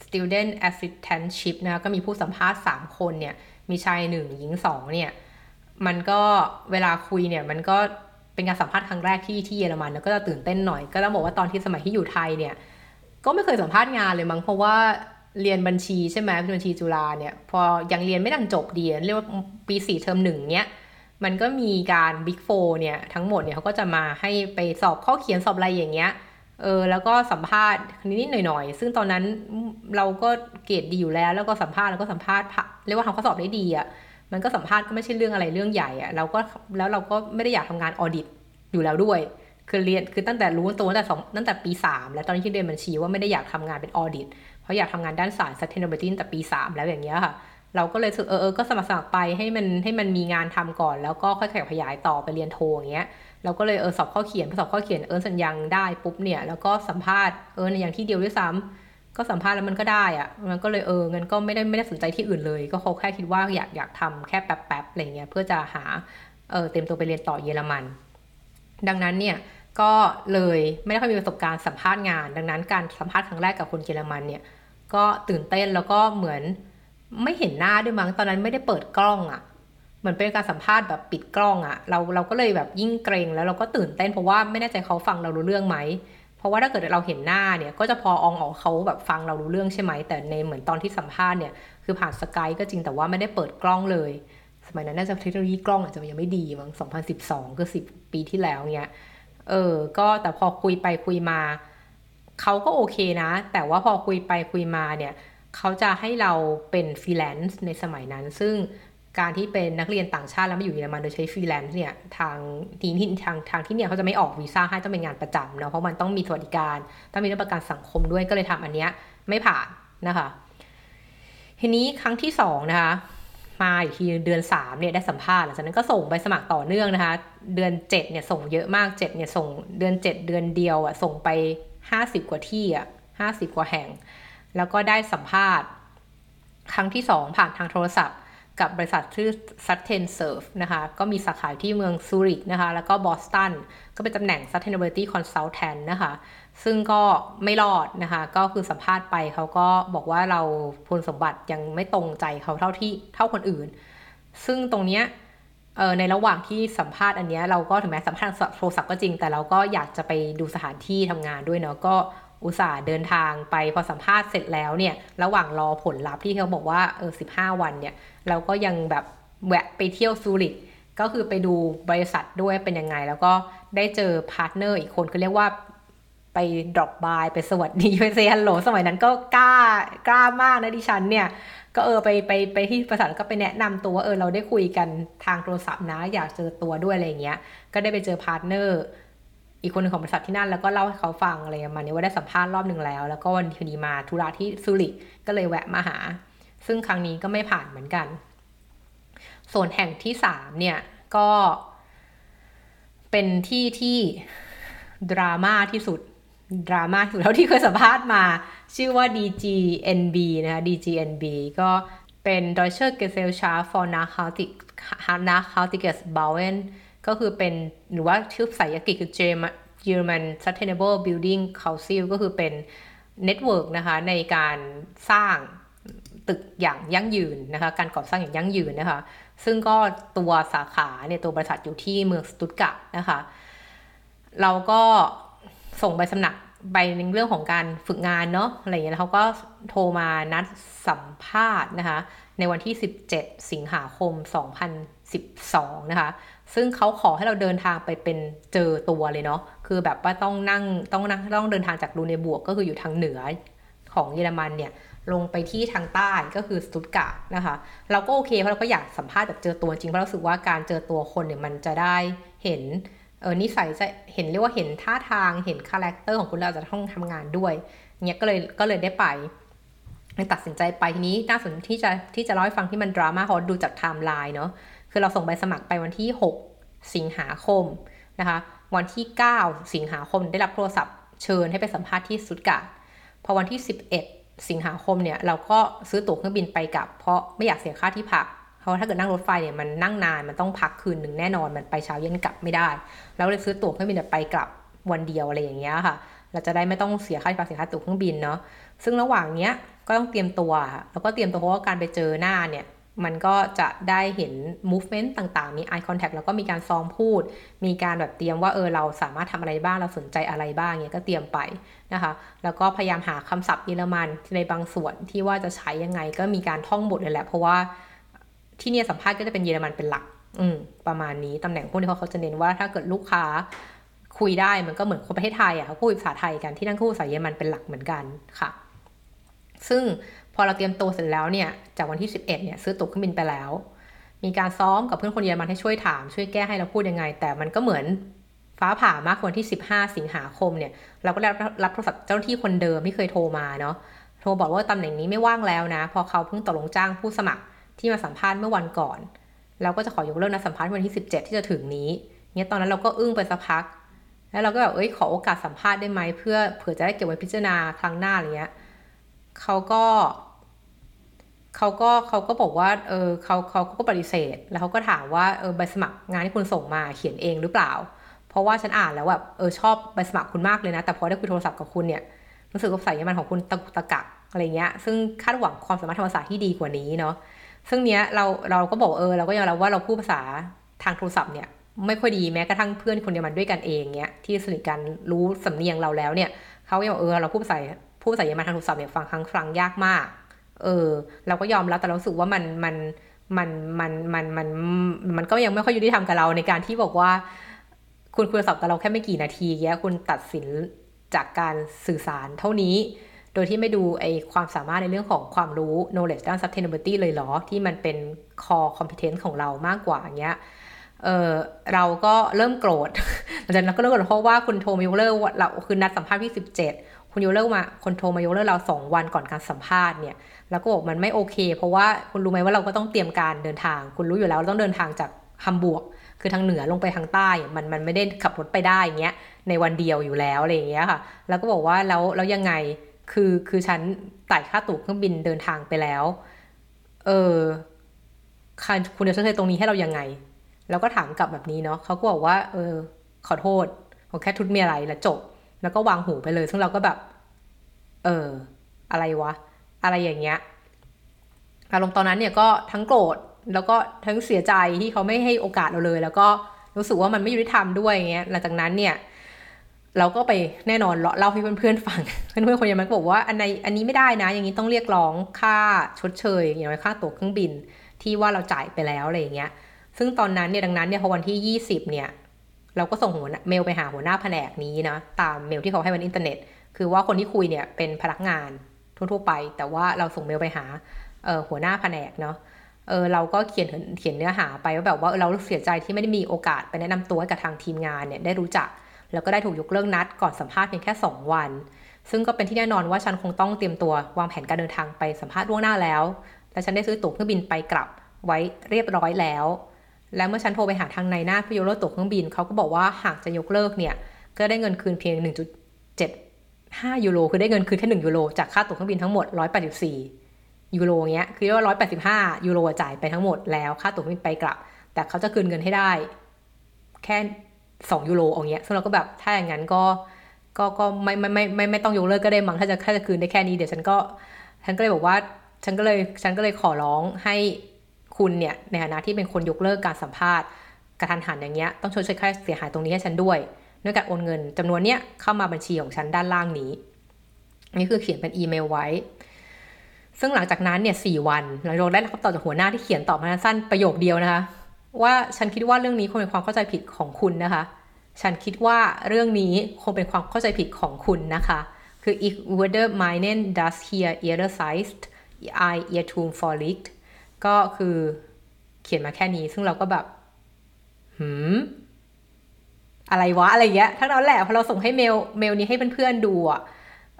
student assistantship นะก็มีผู้สัมภาษณ์ 3 คนเนี่ยมีชาย 1 หญิง 2 เนี่ย มันก็เวลาคุยเนี่ยมันก็ เป็นการสัมภาษณ์ครั้งแรกที่ที่เยอรมันแล้วก็จะตื่นเต้นหน่อย ก็ต้องบอกว่าตอนที่สมัยที่อยู่ไทยเนี่ยก็ไม่เคยสัมภาษณ์งานเลยมั้งเพราะว่าเรียนบัญชีใช่ไหมเป็นบัญชีจุฬาเนี่ยพอยังเรียนไม่ดังจบดีเรียกว่าปีสี่เทอมหนึ่งเนี้ยมันก็มีการ Big Four เนี่ยทั้งหมดเนี่ยเขาก็จะมาให้ไปสอบข้อเขียนสอบอะไรอย่างเงี้ยเออแล้วก็สัมภาษณ์นิดๆหน่อยๆ ซึ่งตอนนั้นเราก็เกรดดีอยู่แล้ว แล้วก็สัมภาษณ์แล้วก็สัมภาษณ์เรียกว่าทำข้อสอบได้ดีอะ่ะ มันก็สัมภาษณ์ก็ไม่ใช่เรื่องอะไรเรื่องใหญ่อะเราก็แล้วเราก็ไม่ได้อยากทำงาน audit อยู่แล้วด้วย คือเรียนคือตั้งแต่รู้ตัวตั้งแต่สองตั้งแต่ปี 3 แล้วตอนที่เรียนบัญชีว่าไม่ได้อยากทำงานเป็น audit เพราะอยากทำงานด้านสาย sustainability ตั้งแต่ปี 3 แล้วอย่างเงี้ยค่ะ เราก็เลยสึกเออเออก็สมัครสมัครไปให้มันให้มันมีงานทำก่อน แล้วก็ค่อยขยับขยายต่อไปเรียนโทอย่างเงี้ยเราก็เลยเออสอบข้อเขียนพอสอบข้อเขียนเออสัญญาได้ปุ๊บเนี่ยแล้วก็สัมภาษณ์เออในอย่างที่เดียวด้วยซ้ำ ก็สัมภาษณ์แล้วมันก็ได้อะมันก็เลยเออเงินก็ไม่ได้ไม่ได้สนใจที่อื่นเลย ก็เขาแค่คิดว่าอยากอยากทำแค่แป๊บๆอะไรเงี้ยเพื่อจะหาเออเตรียมตัวไปเรียนต่อเยอรมัน ดังนั้นเนี่ยก็เลยไม่ได้ค่อยมีประสบการณ์สัมภาษณ์งาน ดังนั้นการสัมภาษณ์ครั้งแรกกับคนเยอรมันเนี่ยก็ตื่นเต้นแล้วก็เหมือนไม่เห็นหน้าด้วยมั้งตอนนั้นไม่ได้เปิดกล้องอะ่ะเหมือนเป็นการสัมภาษณ์แบบปิดกล้องอะ่ะเราเราก็เลยแบบยิ่งเกรงแล้วเราก็ตื่นเต้นเพราะว่าไม่แน่ใจเขาฟังเรารู้เรื่องไหม เพราะว่าถ้าเกิดเราเห็นหน้าเนี่ยก็จะพออองออกเขาแบบฟังเรารู้เรื่องใช่ไหม แต่ในเหมือนตอนที่สัมภาษณ์เนี่ยคือผ่านสกายก็จริงแต่ว่าไม่ได้เปิดกล้องเลย สมัยนั้นน่าจะเทคโนโลยีกล้องอาจจะยังไม่ดีมั้ง2012 ก็10 ปีที่แล้วเนี่ยเออ ก็แต่พอคุยไปคุยมาเขาก็โอเคนะ แต่ว่าพอคุยไปคุยมาเนี่ยเขาจะให้เราเป็นฟรีแลนซ์ในสมัยนั้น ซึ่ง การที่เป็นนักเรียนต่างชาติแล้วมาอยู่เยอรมันโดยใช้ฟรีแลนซ์เนี่ยทางทีที่ทางทางที่เนี่ยเขาจะไม่ออกวีซ่าให้ต้องเป็นงานประจำเนาะเพราะมันต้องมีสวัสดิการต้องมีเรื่องประกันสังคมด้วยก็เลยทำอันเนี้ยไม่ผ่านนะคะ ทีนี้ครั้งที่สองนะคะมาอีกทีเดือน3เนี่ยได้สัมภาษณ์หลังจากนั้นก็ส่งใบสมัครต่อเนื่องนะคะ เดือน7เนี่ยส่งเยอะมาก7เนี่ยส่งเดือน 7 เดือนเดียวอะส่งไป 50 กว่าที่อะ50 กว่าแห่ง แล้วก็ได้สัมภาษณ์ ครั้งที่ 2 ผ่านทางโทรศัพท์ กับบริษัทชื่อ s u s t a i n Serve นะคะ ก็มีสาขาที่เมืองซูริกนะคะ แล้วก็บอสตัน ก็เป็นตำแหน่ง Sustainability Consultant นะคะ ซึ่งก็ไม่รอดนะคะ ก็คือสัมภาษณ์ไปเขาก็บอกว่าเราคุณสมบัติยังไม่ตรงใจเขาเท่าที่เท่าคนอื่น ซึ่งตรงเนี้ยในระหว่างที่สัมภาษณ์อันนี้เราก็ถึงแม้สัมภาษณ์โทรศัพท์ก็จริง แต่เราก็อยากจะไปดูสถานที่ทำงานด้วยเนาะก็ อุตส่าห์เดินทางไปพอสัมภาษณ์เสร็จแล้วเนี่ยระหว่างรอผลลัพธ์ที่เขาบอกว่าเออสิบห้าวันเนี่ยเราก็ยังแบบแวะไปเที่ยวซูริกก็คือไปดูบริษัทด้วยเป็นยังไง แล้วก็ได้เจอ partner อีกคนเขาเรียกว่าไป drop by ไปสวัสดีไป say hello สมัยนั้นก็กล้ากล้ามากนะดิฉันเนี่ย ก็เออไปไปไปที่บริษัทก็ไปแนะนำตัวเออเราได้คุยกันทางโทรศัพท์นะ อยากเจอตัวด้วยอะไรเงี้ย ก็ได้ไปเจอ partner อีกคนหนึ่งของบริษัทที่นั่นแล้วก็เล่าให้เขาฟังอะไรประมาณนี้ว่าได้สัมภาษณ์รอบหนึ่งแล้ว แล้วก็วันพอดีมาธุระที่ซูริกก็เลยแวะมาหา ซึ่งครั้งนี้ก็ไม่ผ่านเหมือนกัน ส่วนแห่งที่สามเนี่ยก็เป็นที่ที่ดราม่าที่สุดดราม่าที่สุดเท่าที่เคยสัมภาษณ์มา ชื่อว่า DGNB นะคะ DGNB ก็เป็น Deutsche Gesellschaft für Nachhaltig Nachhaltiges Bauen ก็คือเป็นหรือว่าชื่อภาษาอังกฤษคือ German Sustainable Building Council ก็คือเป็น network นะคะในการสร้างตึกอย่างยั่งยืนนะคะการก่อสร้างอย่างยั่งยืนนะคะ ซึ่งก็ตัวสาขาเนี่ยตัวบริษัทอยู่ที่เมืองสตุตการ์ดนะคะ เราก็ส่งใบสมัครใบในเรื่องของการฝึกงานเนาะอะไรอย่างเงี้ยแล้วเขาก็โทรมานัดสัมภาษณ์นะคะ ในวันที่ 17 สิงหาคม 2012 นะคะ ซึ่งเขาขอให้เราเดินทางไปเป็นเจอตัวเลยเนาะคือแบบว่าต้องนั่งต้องนั่งต้องเดินทางจากรูเนบวกก็คืออยู่ทางเหนือของเยอรมันเนี่ยลงไปที่ทางใต้ก็คือสตุตการ์นะคะ เราก็โอเคเพราะเราก็อยากสัมภาษณ์แบบเจอตัวจริงเพราะเราสึกว่าการเจอตัวคนเนี่ยมันจะได้เห็นเออนิสัยจะเห็นเรียกว่าเห็นท่าทางเห็น character ของคุณเราจะต้องทำงานด้วยเนี่ยก็เลยก็เลยได้ไปตัดสินใจไปทีนี้น่าสนที่จะที่จะเล่าให้ฟังที่มันดราม่าเพราะดูจากไทม์ไลน์เนาะ คือเราส่งใบสมัครไปวันที่ 6 สิงหาคมนะคะ วันที่ 9 สิงหาคมได้รับโทรศัพท์เชิญให้ไปสัมภาษณ์ที่สตุทการ์ทพอวันที่ 11 สิงหาคมเนี่ยเราก็ซื้อตั๋วเครื่องบินไปกลับ เพราะไม่อยากเสียค่าที่พักเพราะถ้าเกิดนั่งรถไฟเนี่ยมันนั่งนานมันต้องพักคืนหนึ่งแน่นอนมันไปเช้าเย็นกลับไม่ได้เราเลยซื้อตั๋วเครื่องบินไปกลับวันเดียวอะไรอย่างเงี้ยค่ะ เราจะได้ไม่ต้องเสียค่าที่พักเสียค่าตั๋วเครื่องบินเนาะซึ่งระหว่างเนี้ยก็ต้องเตรียมตัวแล้วก็เตรียมตัวเพราะว่าการไปเจอหน้าเนี่ย มันก็จะได้เห็น movement ต่างๆ มี eye contact แล้วก็มีการซ้อมพูด มีการแบบเตรียมว่าเออเราสามารถทำอะไรบ้าง เราสนใจอะไรบ้างเนี่ยก็เตรียมไปนะคะ แล้วก็พยายามหาคำศัพท์เยอรมันในบางส่วนที่ว่าจะใช้ยังไงก็มีการท่องบทเลยแหละ เพราะว่าที่เนี่ยสัมภาษณ์ก็จะเป็นเยอรมันเป็นหลัก อืม ประมาณนี้ ตำแหน่งพวกนี้เขาจะเน้นว่าถ้าเกิดลูกค้าคุยได้มันก็เหมือนคนประเทศไทยอะเขาพูดภาษาไทยกันที่นั่นพูดภาษาเยอรมันเป็นหลักเหมือนกันค่ะ ซึ่ง พอเราเตรียมตัวเสร็จแล้วเนี่ย จากวันที่ 11เนี่ยซื้อตั๋วเครื่องบินไปแล้ว มีการซ้อมกับเพื่อนคนเยอรมันให้ช่วยถาม ช่วยแก้ให้เราพูดยังไง แต่มันก็เหมือนฟ้าผ่ามากวันที่ 15 สิงหาคมเนี่ย เราก็ได้รับโทรศัพท์เจ้าหน้าที่คนเดิมที่เคยโทรมาเนาะ โทรบอกว่าตำแหน่งนี้ไม่ว่างแล้วนะ พอเขาเพิ่งตกลงจ้างผู้สมัครที่มาสัมภาษณ์เมื่อวันก่อน เราก็จะขอยกเลิกนัดสัมภาษณ์วันที่ 17 ที่จะถึงนี้เนี่ยตอนนั้นเราก็อึ้งไปสักพัก แล้วเราก็แบบ เอ้ย ขอโอกาสสัมภาษณ์ได้ไหมเพื่อเผื่อจะได้เก็บไว้พิจารณาครั้งหน้าอะไรเงี้ย เขาก็เขาก็เขาก็บอกว่า เออเขาเขาก็ปฏิเสธ แล้วเขาก็ถามว่า เออใบสมัครงานที่คุณส่งมาเขียนเองหรือเปล่า เพราะว่าฉันอ่านแล้วแบบเออชอบใบสมัครคุณมากเลยนะ แต่พอได้คุยโทรศัพท์กับคุณเนี่ยรู้สึกว่าสายมันของคุณตะกุตะกักอะไรเงี้ย ซึ่งคาดหวังความสามารถทางภาษาที่ดีกว่านี้เนาะ ซึ่งเนี้ยเราเราก็บอกเออเราก็ยอมรับว่าเราพูดภาษาทางโทรศัพท์เนี่ยไม่ค่อยดีแม้กระทั่งเพื่อนคนเดียวมันด้วยกันเองเนี้ยที่สนิทกันรู้สำเนียงเราแล้วเนี่ยเขาก็บอกเออเราพูดภาษา พูดภาษาเยอรมันทางโทรศัพท์เนี่ยฟังครั้งฟังยากมาก เออ เราก็ยอมรับแต่เราสึกว่ามันมันมันมันมันมันมันก็ยังไม่ค่อยยุติธรรมกับเราในการที่บอกว่า คุณคุยโทรศัพท์กับเราแค่ไม่กี่นาทีเนี้ยคุณตัดสินจากการสื่อสารเท่านี้ โดยที่ไม่ดูไอความสามารถในเรื่องของความรู้ knowledge ด้าน sustainability เลยเหรอ ที่มันเป็น core competence ของเรามากกว่าอย่างเงี้ยเออเราก็เริ่มโกรธหลังจากนั้นก็เริ่มโกรธเพราะว่าคุณโทรมายกเลิกเราคือนัดสัมภาษณ์ที่สิบเจ็ด คุณยกเลิกมาคนโทรมายกเลิกเราสองวันก่อนการสัมภาษณ์เนี่ยแล้วก็บอกมันไม่โอเค เพราะว่าคุณรู้ไหมว่าเราก็ต้องเตรียมการเดินทาง คุณรู้อยู่แล้วต้องเดินทางจากฮัมบูร์กคือทางเหนือลงไปทางใต้มันมันไม่ได้ขับรถไปได้อย่างเงี้ยในวันเดียวอยู่แล้วอะไรอย่างเงี้ยค่ะ แล้วก็บอกว่าแล้วแล้วยังไงคือคือฉันจ่ายค่าตั๋วเครื่องบินเดินทางไปแล้ว เออคุณจะชดเชยตรงนี้ให้เรายังไง แล้วก็ถามกลับแบบนี้เนาะเขาก็บอกว่า เออ ขอโทษผมแค่ทุดมีอะไรแล้วจบ แล้วก็วางหูไปเลย ซึ่งเราก็แบบ เออ อะไรวะ อะไรอย่างเงี้ย อารมณ์ตอนนั้นเนี่ยก็ทั้งโกรธ แล้วก็ทั้งเสียใจที่เขาไม่ให้โอกาสเราเลย แล้วก็รู้สึกว่ามันไม่ยุติธรรมด้วยอย่างเงี้ย หลังจากนั้นเนี่ย เราก็ไปแน่นอนเล่าให้เพื่อนๆฟัง เพื่อนๆคนยังมันก็บอกว่าอันในอันนี้ไม่ได้นะ อย่างนี้ต้องเรียกร้องค่าชดเชย อย่างไรค่าตั๋วเครื่องบินที่ว่าเราจ่ายไปแล้วอะไรอย่างเงี้ย ซึ่งตอนนั้นเนี่ยดังนั้นเนี่ยพอวันที่ 20 เนี่ย เราก็ส่งหัวเมลไปหาหัวหน้าแผนกนี้นะตามเมลที่เขาให้บนอินเทอร์เน็ต คือว่าคนที่คุยเนี่ยเป็นพนักงานทั่วๆไป แต่ว่าเราส่งเมลไปหาหัวหน้าแผนกเนาะเออเราก็เขียนเขียนเนื้อหาไปว่าแบบว่าเราเสียใจที่ไม่ได้มีโอกาสไปแนะนำตัวกับทางทีมงานเนี่ยได้รู้จัก แล้วก็ได้ถูกยกเลิกนัดก่อนสัมภาษณ์เพียงแค่ 2 วัน ซึ่งก็เป็นที่แน่นอนว่าฉันคงต้องเตรียมตัววางแผนการเดินทางไปสัมภาษณ์ล่วงหน้าแล้ว และฉันได้ซื้อตั๋วเครื่องบินไปกลับไว้เรียบร้อยแล้ว แล้วเมื่อฉันโทรไปหาทางนายหน้าเพื่อยกเลิกตั๋วเครื่องบินเขาก็บอกว่าหากจะยกเลิกเนี่ยก็ได้เงินคืนเพียง 1.75 ยูโรคือได้เงินคืนแค่ 1 ยูโรจากค่าตั๋วเครื่องบินทั้งหมด 184 ยูโรเงี้ยคือว่า 185 ยูโรจ่ายไปทั้งหมดแล้วค่าตั๋วเครื่องบินไปกลับ แต่เขาจะคืนเงินให้ได้ แค่ 2 ยูโรอาเงี้ยซึ่งเราก็แบบถ้าอย่างนั้นก็ก็ก็ไม่ไม่ไม่ไม่ไม่ต้องยกเลิกก็ได้มั้งถ้าจะถ้าจะคืนได้แค่นี้เดี๋ยวฉันก็ฉันก็เลยบอกว่าฉันก็เลยฉันก็เลยขอร้องให้ คุณเนี่ยในฐานะที่เป็นคนยกเลิกการสัมภาษณ์กระทันหันอย่างเงี้ยต้องชดเชยค่าเสียหายตรงนี้ให้ฉันด้วยด้วยการโอนเงินจำนวนเนี้ยเข้ามาบัญชีของฉันด้านล่างนี้ นี่คือเขียนเป็นอีเมลไว้ ซึ่งหลังจากนั้นเนี่ยสี่วันหลังจากได้คำตอบจากหัวหน้าที่เขียนตอบมาสั้นประโยคเดียวนะคะ ว่าฉันคิดว่าเรื่องนี้คงเป็นความเข้าใจผิดของคุณนะคะ ฉันคิดว่าเรื่องนี้คงเป็นความเข้าใจผิดของคุณนะคะ คือ if whether meinen das hier ihre Sicht I ear t o m for l i c t ก็คือเขียนมาแค่นี้ ซึ่งเราก็แบบหืมอะไรวะอะไรเงี้ยทั้งนั้นแหละพอเราส่งให้เมลเมลนี้ให้เพื่อนๆดูอะ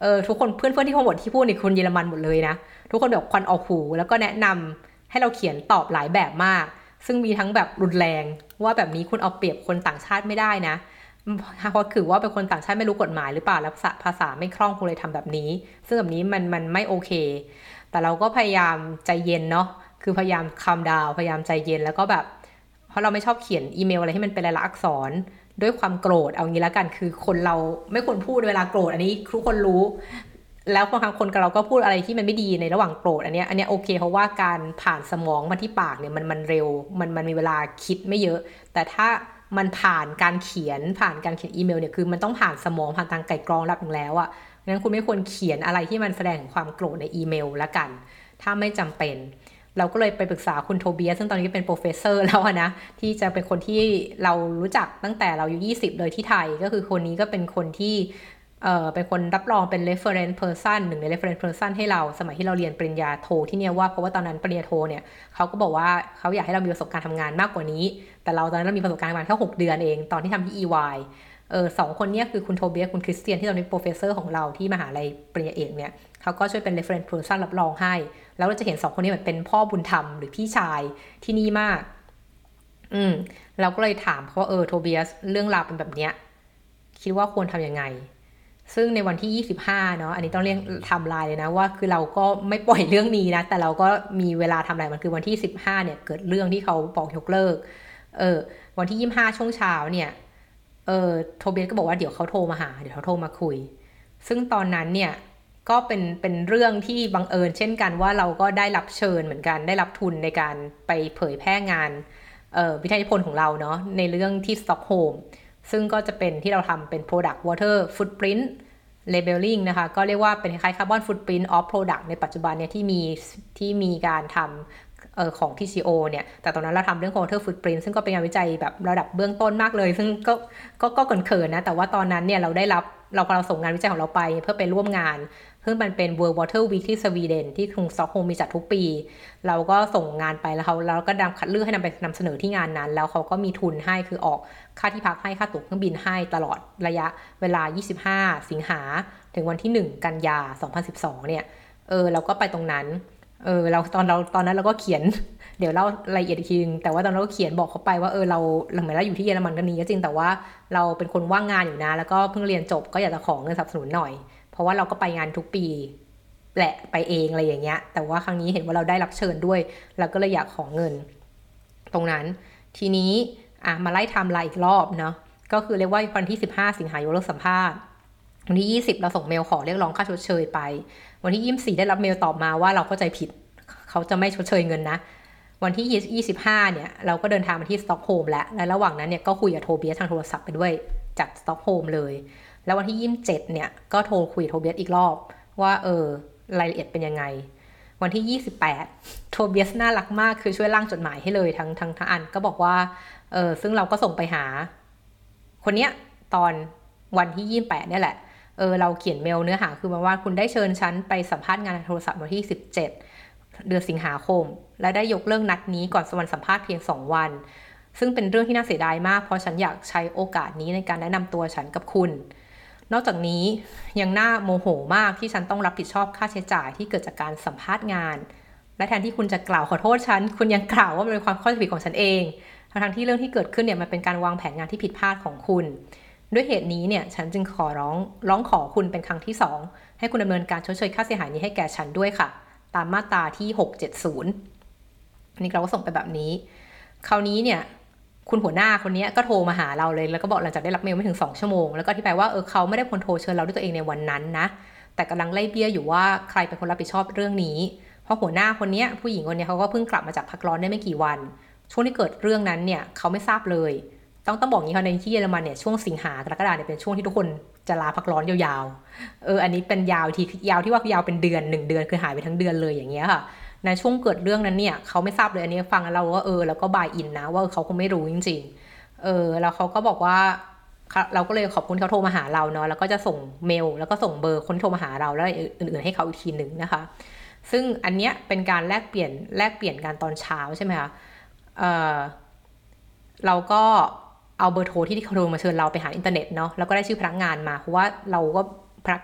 เออทุกคนเพื่อนๆที่พงหมดที่พูดนี่คนเยอรมันหมดเลยนะทุกคนแบบควันออกหูแล้วก็แนะนำให้เราเขียนตอบหลายแบบมาก ซึ่งมีทั้งแบบรุนแรง ว่าแบบนี้คุณเอาเปรียบคนต่างชาติไม่ได้นะเพราะคือว่าเป็นคนต่างชาติไม่รู้กฎหมายหรือเปล่าแล้วภาษาไม่คล่องคุณเลยทำแบบนี้ ซึ่งแบบนี้มันมันไม่โอเค แต่เราก็พยายามใจเย็นเนาะ คือพยายามคำดาวพยายามใจเย็นแล้วก็แบบ เพราะเราไม่ชอบเขียนอีเมลอะไรที่มันเป็นลายลักษณ์อักษรด้วยความโกรธเอางี้แล้วกันคือคนเราไม่ควรพูดเวลาโกรธอันนี้ทุกคนรู้ แล้วบางครั้งคนกับเราก็พูดอะไรที่มันไม่ดีในระหว่างโกรธอันนี้อันนี้โอเค เพราะว่าการผ่านสมองมาที่ปากเนี่ยมันมันเร็วมันมันมีเวลาคิดไม่เยอะ แต่ถ้ามันผ่านการเขียนผ่านการเขียนอีเมลเนี่ยคือมันต้องผ่านสมองผ่านการกลั่นกรองรอบหนึ่งแล้วอะ่ะงั้นคุณไม่ควรเขียนอะไรที่มันแสดงความโกรธในอีเมลละกัน ถ้าไม่จำเป็น เราก็เลยไปปรึกษาคุณโทเบียสซึ่งตอนนี้เป็น professor แล้วนะ ที่จะเป็นคนที่เรารู้จักตั้งแต่เราอยู่20 เลยที่ไทย ก็คือคนนี้ก็เป็นคนที่เอ่อเป็นคนรับรองเป็น reference person หนึ่งใน reference person ให้เราสมัยที่เราเรียนปริญญาโทที่เนี่ยว่าเพราะว่าตอนนั้นปริญญาโทเนี่ยเขาก็บอกว่าเขาอยากให้เรามีประสบการณ์ทำงานมากกว่านี้ แต่เราตอนนั้นเรามีประสบการณ์ประมาณแค่6เดือนเอง ตอนที่ทำที่ EY เออสองคนนี้คือคุณโทเบียสคุณคริสเตียนที่ตอนนี้ professor ของเราที่มหาลัยปริญญาเอกเนี่ยเขาก็ช่วยเป็น reference person รับรองให้ แล้วเราจะเห็นสองคนนี้เหมือนเป็นพ่อบุญธรรมหรือพี่ชายที่นี่มาก อืมเราก็เลยถามเขาว่าเออโทเบียสเรื่องราวเป็นแบบเนี้ยคิดว่าควรทำยังไง ซึ่งในวันที่ 25 เนาะ อันนี้ต้องเรียกทำลายเลยนะว่าคือเราก็ไม่ปล่อยเรื่องนี้นะ แต่เราก็มีเวลาทำลายมันคือวันที่ 15 เนี่ย เกิดเรื่องที่เขาบอกยกเลิก เออ วันที่ 25 ช่วงเช้าเนี่ย เออโทเบียสก็บอกว่าเดี๋ยวเขาโทรมาหา เดี๋ยวเขาโทรมาคุย ซึ่งตอนนั้นเนี่ยก็เป็นเป็นเรื่องที่บังเอิญเช่นกันว่าเราก็ได้รับเชิญเหมือนกันได้รับทุนในการไปเผยแพร่งานวิทยาพลของเราเนาะในเรื่องที่สต็อกโฮมซึ่งก็จะเป็นที่เราทำเป็น product water footprint labeling นะคะ ก็เรียกว่าเป็นคล้ายๆ carbon footprint of product ในปัจจุบันเนี่ยที่มีที่มีการทำ ออของ TCO เนี่ย แต่ตอนนั้นเราทำเรื่อง water footprint ซึ่งก็เป็นงานวิจัยแบบระดับเบื้องต้นมากเลย ซึ่งก็ก็ก็เขินๆนะ แต่ว่าตอนนั้นเนี่ยเราได้รับเราพอเราส่งงานวิจัยของเราไปเพื่อไปร่วมงานเพิ่งมันเป็น World Water Week ที่สวีเดนที่กรุงสต็อกโฮล์มมีจัดทุกปี เราก็ส่งงานไปแล้วเขาเราก็ดำคัดเลือกให้นำไปนำเสนอที่งานนั้น แล้วเขาก็มีทุนให้คือออกค่าที่พักให้ค่าตั๋วเครื่องบินให้ตลอดระยะเวลา 25 สิงหาถึงวันที่ 1 กันยา 2012 เนี่ยเออเราก็ไปตรงนั้น เออเราตอนเราตอนนั้นเราก็เขียนเดี๋ยวเล่ารายละเอียดอีกทีนึงแต่ว่าตอนเราก็เขียนบอกเขาไปว่าเออเราหลังจากเราอยู่ที่เยอรมันกันนี้ก็จริงแต่ว่าเราเป็นคนว่างงานอยู่นะ แล้วก็เพิ่งเรียนจบก็อยากจะขอเงินสนับสนุนหน่อย เพราะว่าเราก็ไปงานทุกปีแหละไปเองอะไรอย่างเงี้ย แต่ว่าครั้งนี้เห็นว่าเราได้รับเชิญด้วยเราก็เลยอยากขอเงิน ตรงนั้น ทีนี้อะมาไล่ทำลายอีกรอบเนาะก็คือเรียกว่าวันที่ 15 สิงหายกเลิกสัมภาษณ์วันที่ 20 เราส่งเมลขอเรียกร้องค่าชดเชยไป วันที่24ได้รับเมลตอบมาว่าเราเข้าใจผิด เขาจะไม่ชดเชยเงินนะ วันที่ 25 เนี่ย เราก็เดินทางมาที่สต็อกโฮล์มแล้วและระหว่างนั้นเนี่ยก็คุยกับโทเบียสทางโทรศัพท์ไปด้วยจากสต็อกโฮล์มเลย แล้ววันที่ 27 เนี่ยก็โทรคุยโทเบียสอีกรอบ ว่าเออรายละเอียดเป็นยังไง วันที่ 28 โทเบียสน่ารักมากคือช่วยร่างจดหมายให้เลยทั้งทั้งทั้งอันก็บอกว่าเออซึ่งเราก็ส่งไปหา คนเนี้ยตอนวันที่ 28เนี่ยแหละ ออเราเขียนเมลเนื้อหาคือมาว่าคุณได้เชิญฉันไปสัมภาษณ์งานโทรศัพท์วันที่ 17 เดือนสิงหาคม และได้ยกเลิกนัดนี้ก่อนสวรรค์สัมภาษณ์เพียง 2 วัน ซึ่งเป็นเรื่องที่น่าเสียดายมาก เพราะฉันอยากใช้โอกาสนี้ในการแนะนำตัวฉันกับคุณ นอกจากนี้ยังน่าโมโหมากที่ฉันต้องรับผิดชอบค่าใช้จ่ายที่เกิดจากการสัมภาษณ์งาน และแทนที่คุณจะกล่าวขอโทษฉัน คุณยังกล่าวว่ามันเป็นความข้อผิดของฉันเองทั้งที่เรื่องที่เกิดขึ้นเนี่ยมันเป็นการวางแผนงานที่ผิดพลาดของคุณ ด้วยเหตุนี้เนี่ยฉันจึงขอร้องร้องขอคุณเป็นครั้งที่ 2 ให้คุณดำเนินการชดเชยค่าเสียหายนี้ให้แก่ฉันด้วยค่ะ ตามมาตราที่ 670นี่เราก็ส่งไปแบบนี้ คราวนี้เนี่ยคุณหัวหน้าคนนี้ก็โทรมาหาเราเลย แล้วก็บอกหลังจากได้รับเมลไม่ถึง 2 ชั่วโมง แล้วก็อธิบายว่าเออเขาไม่ได้คนโทรเชิญเราด้วยตัวเองในวันนั้นนะ แต่กำลังไล่เบี้ยอยู่ว่าใครเป็นคนรับผิดชอบเรื่องนี้ เพราะหัวหน้าคนนี้ผู้หญิงคนนี้เขาก็เพิ่งกลับมาจากพักร้อนได้ไม่กี่วัน ช่วงที่เกิดเรื่องนั้นเนี่ยเขาไม่ทราบเลย ต้องต้องบอกงี้เขาในที่เยอรมันเนี่ยช่วงสิงหากรกฎาเนี่ยเป็นช่วงที่ทุกคนจะลาพักร้อนยาวๆ เอออันนี้เป็นยาวทียาวที่ว่ายาวเป็นเดือนหนึ่งเดือนคือหายไปทั้งเดือนเลยอย่างเงี้ยค่ะในช่วงเกิดเรื่องนั้นเนี่ยเขาไม่ทราบเลยอันนี้ฟังแล้วเราก็เออแล้วก็ buy in นะว่าเขาคงไม่รู้จริง ๆ เออแล้วเขาก็บอกว่าเราก็เลยขอบคุณเขาโทรมาหาเราเนาะแล้วก็จะส่งเมล แล้วก็ส่งเบอร์คนโทรมาหาเราแล้วอื่นๆให้เขาอีกทีหนึ่งนะคะ ซึ่งอันเนี้ยเป็นการแลกเปลี่ยนแลกเปลี่ยนการตอนเช้าใช่ไหมคะเออเราก็ เอาเบอร์โทรที่เขาโทรมาเชิญเราไปหาอินเทอร์เน็ตเนาะแล้วก็ได้ชื่อพนักงานมาเพราะว่าเราก็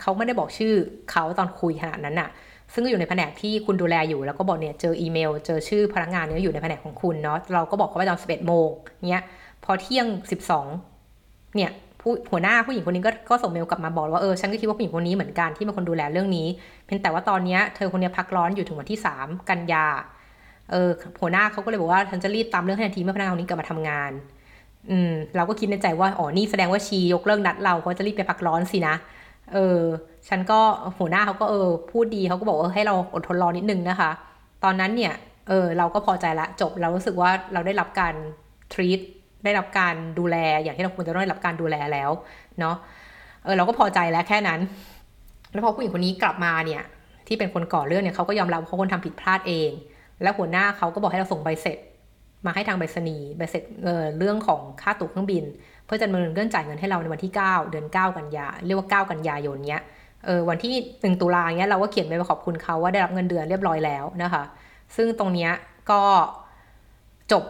เขาไม่ได้บอกชื่อเขาตอนคุยขนาดนั้นอะซึ่งก็อยู่ในแผนกที่คุณดูแลอยู่แล้วก็บอกเนี่ยเจออีเมล เจอชื่อพนักงานเนี่ยอยู่ในแผนกของคุณเนาะเราก็บอกเขาไปตอนสิบเอ็ดโมงเนี้ยพอเที่ยงสิบสองเนี่ยผู้หัวหน้าผู้หญิงคนนี้ก็ก็ส่งเมลกลับมาบอกว่าเออฉันก็คิดว่าผู้หญิงคนนี้เหมือนกันที่เป็นคนดูแลเรื่องนี้เพียงแต่ว่าตอนนี้เธอคนนี้พักร้อนอยู่ถึงวันที่สามกันยาเออหัวหน้าเขาก็เลยบอกว่าฉันจะรีบตามเรื่องให้ทันทีเมื่อพนักงานคนนี้กลับมาทำงาน อืมเราก็คิดในใจว่าอ๋อนี่แสดงว่าชียกเลิกนัดเราเขาจะรีบไปพักร้อนสินะเออ ฉันก็หัวหน้าเขาก็เออ พูดดีเขาก็บอกว่าให้เราอดทนรอนิดนึงนะคะ ตอนนั้นเนี่ย เออ เราก็พอใจละจบเรารู้สึกว่าเราได้รับการ treat ได้รับการดูแลอย่างที่เราควรจะได้รับการดูแลแล้วเนาะเออเราก็พอใจแล้วแค่นั้น แล้วพอผู้หญิงคนนี้กลับมาเนี่ย ที่เป็นคนก่อเรื่องเนี่ยเขาก็ยอมรับเขาคนทำผิดพลาดเอง แล้วหัวหน้าเขาก็บอกให้เราส่งใบเสร็จ มาให้ทางใบสนีใบเสร็จเเรื่องของค่าตั๋วเครื่องบิน เพื่อจะดำเนินเรื่องจ่ายเงินให้เราในวันที่ 9 เดือน 9 กันยา เรียกว่า 9 กันยายนเนี้ยเออวันที่หนึ่งตุลาเนี้ยเราก็เขียนไปขอบคุณเขาว่าได้รับเงินเดือนเรียบร้อยแล้วนะคะ ซึ่งตรงเนี้ยก็จบ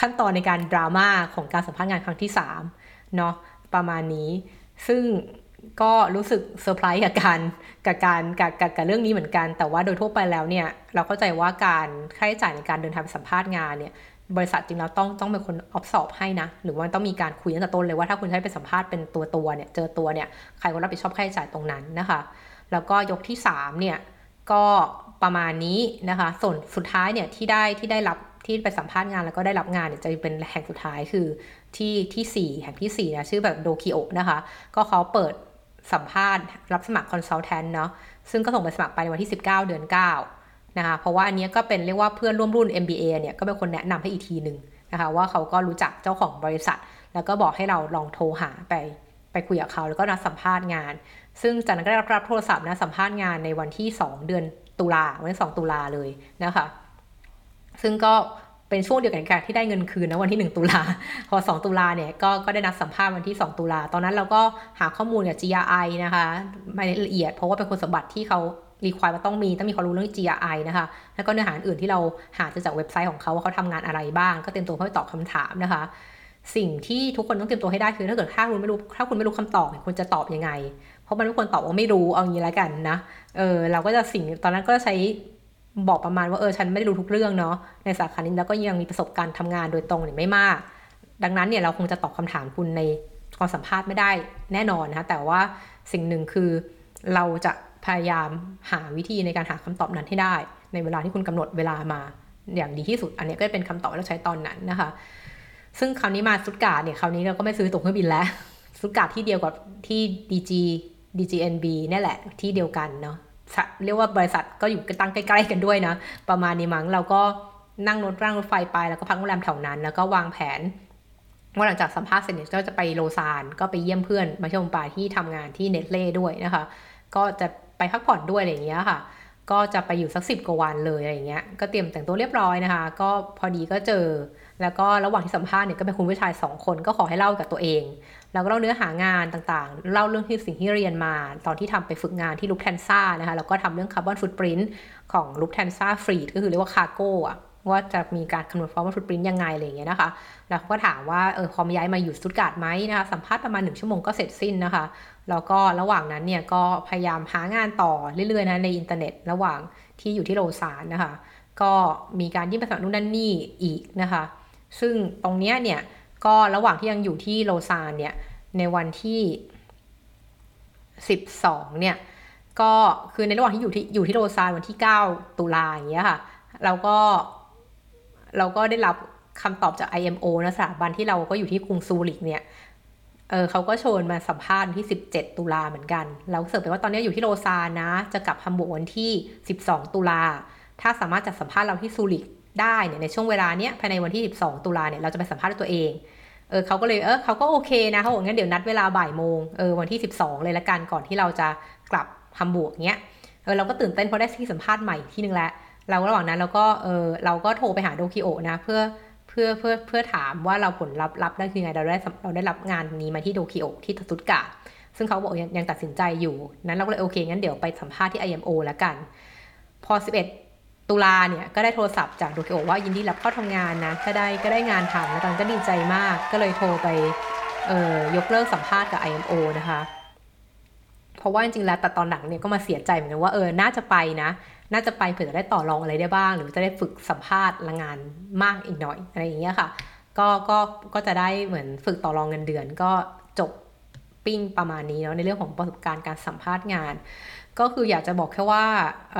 ขั้นตอนในการดราม่าของการสัมภาษณ์งานครั้งที่3เนาะประมาณนี้ ซึ่ง ก็รู้สึกเซอร์ไพรส์กับการกับการกับกับกับเรื่องนี้เหมือนกัน แต่ว่าโดยทั่วไปแล้วเนี่ย เราเข้าใจว่าการค่าใช้จ่ายในการเดินทางสัมภาษณ์งานเนี่ยบริษัทจริงแล้วต้องต้องเป็นคนออฟสอบให้นะ หรือว่าต้องมีการคุยตั้งแต่ต้นเลยว่าถ้าคุณใช้ไปสัมภาษณ์เป็นตัวตัวเนี่ยเจอตัวเนี่ยใครคนรับผิดชอบค่าใช้จ่ายตรงนั้นนะคะ แล้วก็ยกที่3เนี่ยก็ประมาณนี้นะคะ ส่วนสุดท้ายเนี่ยที่ได้ที่ได้รับที่ไปสัมภาษณ์งานแล้วก็ได้รับงานเนี่ยจะเป็นแห่งสุดท้ายคือที่ที่ 4 แห่งที่4นะชื่อแบบโดคิโอนะคะ ก็เขาเปิด สัมภาษณ์รับสมัครคอนซัลแทนเนาะซึ่งก็ส่งไปสมัครไปในวันที่ 19 เดือน 9 นะคะ เพราะว่าอันนี้ก็เป็นเรียกว่าเพื่อนร่วมรุ่น MBA เนี่ยก็เป็นคนแนะนำให้อีกทีหนึ่งนะคะว่าเขาก็รู้จักเจ้าของบริษัท แล้วก็บอกให้เราลองโทรหาไปไปคุยกับเขาแล้วก็นัดสัมภาษณ์งาน ซึ่งจากนั้นก็ได้รับโทรศัพท์นะสัมภาษณ์งานในวันที่ 2 เดือนตุลาวันที่2ตุลาเลยนะคะ ซึ่งก็ เป็นช่วงเดียวกันที่ได้เงินคืนนะวันที่ 1 ตุลาพอ 2 ตุลาเนี่ยก็ก็ได้นัดสัมภาษณ์วันที่ 2 ตุลา ตอนนั้นเราก็หาข้อมูลกับ GRI นะคะไม่ละเอียด เพราะว่าเป็นคุณสมบัติที่เขารีควายว่าต้องมีต้องมีความรู้เรื่อง GRI นะคะ แล้วก็เนื้อหาอื่นที่เราหาจากเว็บไซต์ของเขาว่าเขาทำงานอะไรบ้าง ก็เตรียมตัวเพื่อตอบคำถามนะคะ สิ่งที่ทุกคนต้องเตรียมตัวให้ได้คือถ้าเกิดถ้าคุณไม่รู้ถ้าคุณไม่รู้คำตอบคุณจะตอบยังไง เพราะมันไม่ควรตอบว่าไม่รู้เอางี้แล้วกันนะ เออเราก็จะสิ่งตอนนั้นก็ใช้ บอกประมาณว่าเออฉันไม่ได้รู้ทุกเรื่องเนาะในสาขานี้แล้วก็ยังมีประสบการณ์ทำงานโดยตรงเนี่ยไม่มาก ดังนั้นเนี่ยเราคงจะตอบคำถามคุณในความสัมภาษณ์ไม่ได้แน่นอนนะคะแต่ว่าสิ่งหนึ่งคือเราจะพยายามหาวิธีในการหาคำตอบนั้นให้ได้ ในเวลาที่คุณกำหนดเวลามาอย่างดีที่สุด อันนี้ก็เป็นคำตอบที่เราใช้ตอนนั้นนะคะ ซึ่งคราวนี้มาสตุตการ์ดเนี่ยคราวนี้เราก็ไม่ซื้อตั๋วเครื่องบินแล้วสตุตการ์ดที่เดียวกับที่ DG DGNB เนี่ยแหละที่เดียวกันเนาะ เรียกว่าบริษัทก็อยู่กันตั้งใกล้ ๆ กันด้วยนะ ประมาณนี้มั้งเราก็นั่งรถร่างรถไฟไปแล้วก็พักโรงแรมแถวนั้น แล้วก็วางแผนว่าหลังจากสัมภาษณ์เสร็จก็จะไปโลซานก็ไปเยี่ยมเพื่อนมาชมป่าที่ทำงานที่เนสท์เล่ด้วยนะคะ ก็จะไปพักผ่อนด้วยอะไรอย่างเงี้ยค่ะ ก็จะไปอยู่สักสิบกว่าวันเลยอะไรอย่างเงี้ยก็เตรียมแต่งตัวเรียบร้อยนะคะ ก็พอดีก็เจอ แล้วก็ระหว่างที่สัมภาษณ์เนี่ยก็เป็นคุณผู้ชายสองคนก็ขอให้เล่ากับตัวเอง แล้วก็เล่าเนื้อหางานต่างๆ เล่าเรื่องที่สิ่งที่เรียนมา ตอนที่ทำไปฝึกงานที่ลุฟท์ฮันซ่านะคะแล้วก็ทำเรื่องคาร์บอนฟุตปรินต์ของลุฟท์ฮันซ่า freight ก็คือเรียกว่า cargo อะว่าจะมีการคำนวณคาร์บอนฟุตปรินต์ยังไงอะไรอย่างเงี้ยนะคะ แล้วก็ถามว่าเออพร้อมย้ายมาอยู่สตุตการ์ดไหมนะคะ สัมภาษณ์ประมาณหนึ่งชั่วโมงก็เสร็จสิ้นนะคะ แล้วก็ระหว่างนั้นเนี่ยก็พยายามหางานต่อเรื่อยๆนะในอินเทอร์เน็ต ระหว่างที่อยู่ที่โลซานนะคะ ก็มีการยื่นประสมัครนู่นนั่นนี่อีกนะคะ ซึ่งตรงเนี้ยเนี่ย ก็ระหว่างที่ยังอยู่ที่โลซานเนี่ยในวันที่ 12 เนี่ยก็คือในระหว่างที่อยู่ที่อยู่ที่โรซานวันที่ 9 ตุลาอย่างเงี้ยค่ะเราก็เราก็ได้รับคำตอบจาก IMO นะสถาบันที่เราก็อยู่ที่กรุงซูริกเนี่ยเออเขาก็ชวนมาสัมภาษณ์ที่ 17 ตุลาเหมือนกัน เราเสิร์ฟไปว่าตอนนี้อยู่ที่โรซานนะ จะกลับฮัมบูร์กวันที่ 12 ตุลา ถ้าสามารถจะสัมภาษณ์เราที่ซูริกได้เนี่ยในช่วงเวลาเนี้ยภายในวันที่ 12 ตุลาเนี่ยเราจะไปสัมภาษณ์ตัวเอง เออเขาก็เลยเออเขาก็โอเคนะเขาบอกงั้นเดี๋ยวนัดเวลาบ่ายโมงเออวันที่ 12 เลยละกันก่อนที่เราจะกลับฮัมบูร์กเนี้ยเออเราก็ตื่นเต้นเพราะได้ที่สัมภาษณ์ใหม่ที่นึงแล้วเราระหว่างนั้นเราก็เออเราก็โทรไปหาโดคิโอนะเพื่อเพื่อเพื่อเพื่อถามว่าเราผลรับรับได้คือไงเราได้เราได้รับงานนี้มาที่โดคิโอที่สตุตการ์ดซึ่งเขาบอกยังตัดสินใจอยู่นั้นเราก็เลยโอเคงั้นเดี๋ยวไปสัมภาษณ์ที่ IMO แล้วกัน พอ 11 ตุลาเนี่ยก็ได้โทรศัพท์จากโดคิโอว่ายินดีรับเข้าทำงานนะก็ได้ก็ได้งานทำแล้วตอนก็ดีใจมากก็เลยโทรไปเอ่อยกเลิกสัมภาษณ์กับ IMO นะคะ เพราะว่าจริงๆแล้วแต่ตอนหลังเนี่ยก็มาเสียใจเหมือนกันว่าเออน่าจะไปนะ น่าจะไปเผื่อจะได้ต่อรองอะไรได้บ้าง หรือจะได้ฝึกสัมภาษณ์ละงานมากอีกหน่อยอะไรอย่างเงี้ยค่ะ ก็ก็ก็จะได้เหมือนฝึกต่อรองเงินเดือน ก็จบปิ้งประมาณนี้เนาะในเรื่องของประสบการณ์การสัมภาษณ์งาน ก็คืออยากจะบอกแค่ว่าเ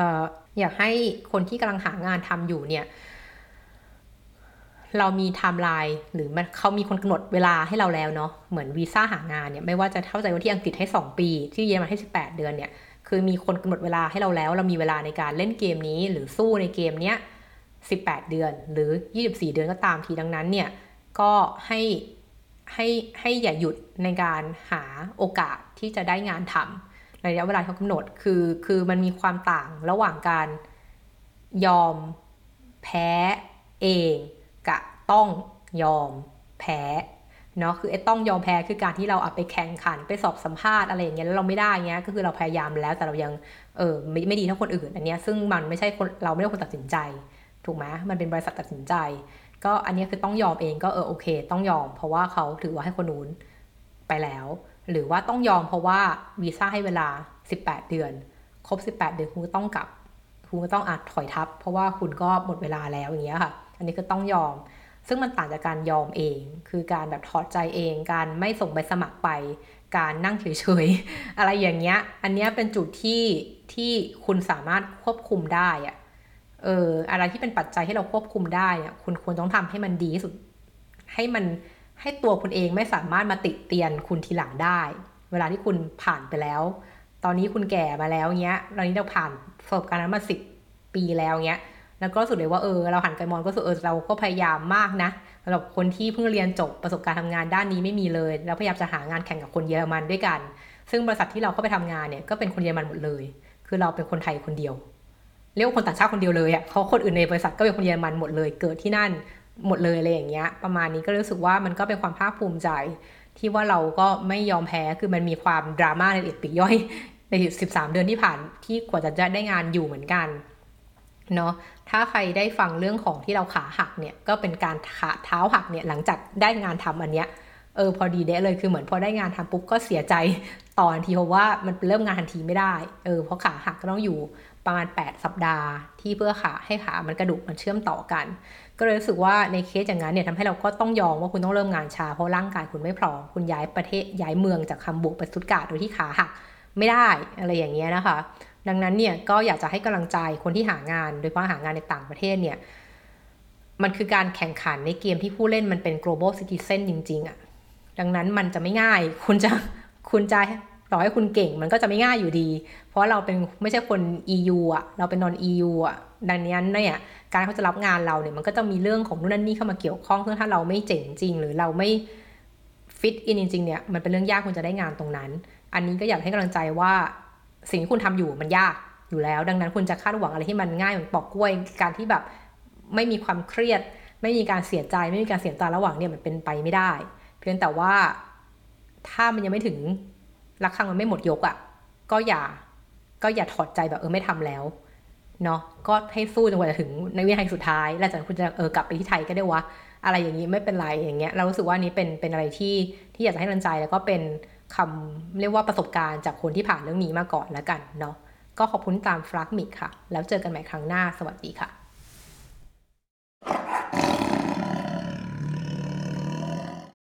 อยากให้คนที่กำลังหางานทำอยู่เนี่ย เรามีไทม์ไลน์หรือมันเขามีคนกำหนดเวลาให้เราแล้วเนาะเหมือนวีซ่าหางานเนี่ยไม่ว่าจะเข้าใจว่าที่อังกฤษให้ 2 ปี ที่เยอรมันให้ 18 เดือนเนี่ย คือมีคนกำหนดเวลาให้เราแล้ว เรามีเวลาในการเล่นเกมนี้ หรือสู้ในเกมเนี้ย18 เดือน หรือ 24 เดือนก็ตามทีดังนั้นเนี่ยก็ให้ให้ให้อย่าหยุดในการหาโอกาสที่จะได้งานทำ ในระยะเวลาที่เขากำหนดคือคือมันมีความต่างระหว่างการยอมแพ้เองกับต้องยอมแพ้เนาะคือไอ้ต้องยอมแพ้คือการที่เราเอาไปแข่งขันไปสอบสัมภาษณ์อะไรอย่างเงี้ยแล้วเราไม่ได้เงี้ยก็คือเราพยายามแล้วแต่เรายังเออไม่ไม่ดีเท่าคนอื่นอันเนี้ยซึ่งมันไม่ใช่คนเราไม่ได้คนตัดสินใจ ถูกไหมมันเป็นบริษัทตัดสินใจ ก็อันนี้คือต้องยอมเองก็เออโอเค ต้องยอม เพราะว่าเขาถือว่าให้คนนู้นไปแล้ว หรือว่าต้องยอมเพราะว่าวีซ่าให้เวลา 18 เดือน ครบ 18 เดือนคุณก็ต้องกลับ คุณก็ต้องอาจถอยทับ เพราะว่าคุณก็หมดเวลาแล้วอย่างเงี้ยค่ะ อันนี้ก็ต้องยอม ซึ่งมันต่างจากการยอมเอง คือการแบบถอดใจเอง การไม่ส่งใบสมัครไป การนั่งเฉยๆ อะไรอย่างเงี้ย อันเนี้ยเป็นจุดที่ที่คุณสามารถควบคุมได้อะเอออะไรที่เป็นปัจจัยที่เราควบคุมได้เนี่ยคุณควรต้องทำให้มันดีที่สุด ให้มัน ให้ตัวคุณเองไม่สามารถมาติเตียนคุณทีหลังได้ เวลาที่คุณผ่านไปแล้ว ตอนนี้คุณแก่มาแล้วเงี้ยตอนนี้เราผ่านประสบการณ์นั้นมาสิบปีแล้วเงี้ยแล้วก็รู้สึกเลยว่าเออเราหันไปมองก็รู้สึกเออเราก็พยายามมากนะสำหรับคนที่เพิ่งเรียนจบประสบการณ์ทำงานด้านนี้ไม่มีเลยแล้วพยายามจะหางานแข่งกับคนเยอรมันด้วยกัน ซึ่งบริษัทที่เราเข้าไปทำงานเนี่ยก็เป็นคนเยอรมันหมดเลย คือเราเป็นคนไทยคนเดียวเรียกว่าคนต่างชาติคนเดียวเลยอะเขาคนอื่นในบริษัทก็เป็นคนเยอรมันหมดเลย เกิดที่นั่น หมดเลยอะไรอย่างเงี้ย ประมาณนี้ก็รู้สึกว่ามันก็เป็นความภาคภูมิใจ ที่ว่าเราก็ไม่ยอมแพ้คือมันมีความดราม่าในอีกปีย่อยใน 13 เดือนที่ผ่านที่กว่าจะได้งานอยู่เหมือนกันเนาะถ้าใครได้ฟังเรื่องของที่เราขาหักเนี่ยก็เป็นการขาเท้าหักเนี่ยหลังจากได้งานทำอันเนี้ยเออพอดีเด้เลยคือเหมือนพอได้งานทำปุ๊บก็เสียใจตอนทีเพราะว่ามันเริ่มงานทันทีไม่ได้เออเพราะขาหักก็ต้องอยู่ ประมาณ 8 สัปดาห์ ที่เพื่อขาให้ขามันกระดูกมันเชื่อมต่อกัน ก็เลยรู้สึกว่าในเคสอย่างนั้นเนี่ยทำให้เราก็ต้องยอมว่าคุณต้องเริ่มงานช้าเพราะร่างกายคุณไม่พร้อมคุณย้ายประเทศย้ายเมืองจากคัมบูกไปสตุตการ์ดโดยที่ขาหักไม่ได้อะไรอย่างเงี้ยนะคะ ดังนั้นเนี่ยก็อยากจะให้กำลังใจคนที่หางาน โดยเฉพาะหางานในต่างประเทศเนี่ยมันคือการแข่งขันในเกมที่ผู้เล่นมันเป็น global citizen จริงๆอะ่ะดังนั้นมันจะไม่ง่าย คุณจะคุณจะ ต่อให้คุณเก่งมันก็จะไม่ง่ายอยู่ดี เพราะเราเป็นไม่ใช่คน EU อะ เราเป็นนอน EU อะ ดังนั้นเนี่ย การเขาจะรับงานเราเนี่ย มันก็จะมีเรื่องของนู่นนั่นนี่เข้ามาเกี่ยวข้อง ซึ่งถ้าเราไม่เจ๋งจริง หรือเราไม่ฟิตอินจริงเนี่ย มันเป็นเรื่องยากคุณจะได้งานตรงนั้น อันนี้ก็อยากให้กำลังใจว่าสิ่งที่คุณทำอยู่มันยากอยู่แล้ว ดังนั้นคุณจะคาดหวังอะไรที่มันง่ายเหมือนปอกกล้วย การที่แบบไม่มีความเครียด ไม่มีการเสียใจ ไม่มีการเสียใจระหว่างเนี่ยมันเป็นไปไม่ได้ เพียงแต่ว่าถ้ามันยังไม่ถึง รักครั้งมันไม่หมดยกอะ่ะ ก็อย่า ก็อย่าถอดใจแบบเออไม่ทำแล้วเนาะก็ให้สู้จนกว่าจะถึงในวินาทีสุดท้าย แล้วจากนั้นคุณจะเออกลับไปที่ไทยก็ได้วะอะไรอย่างนี้ไม่เป็นไรอย่างเงี้ยเรารู้สึกว่านี้เป็นเป็นอะไรที่ที่อยากจะให้กำลังใจแล้วก็เป็นคำเรียกว่าประสบการณ์จากคนที่ผ่านเรื่องนี้มาก่อนแล้วกันเนาะก็ขอบคุณตามฟลักมิกค่ะ แล้วเจอกันใหม่ครั้งหน้าสวัสดีค่ะ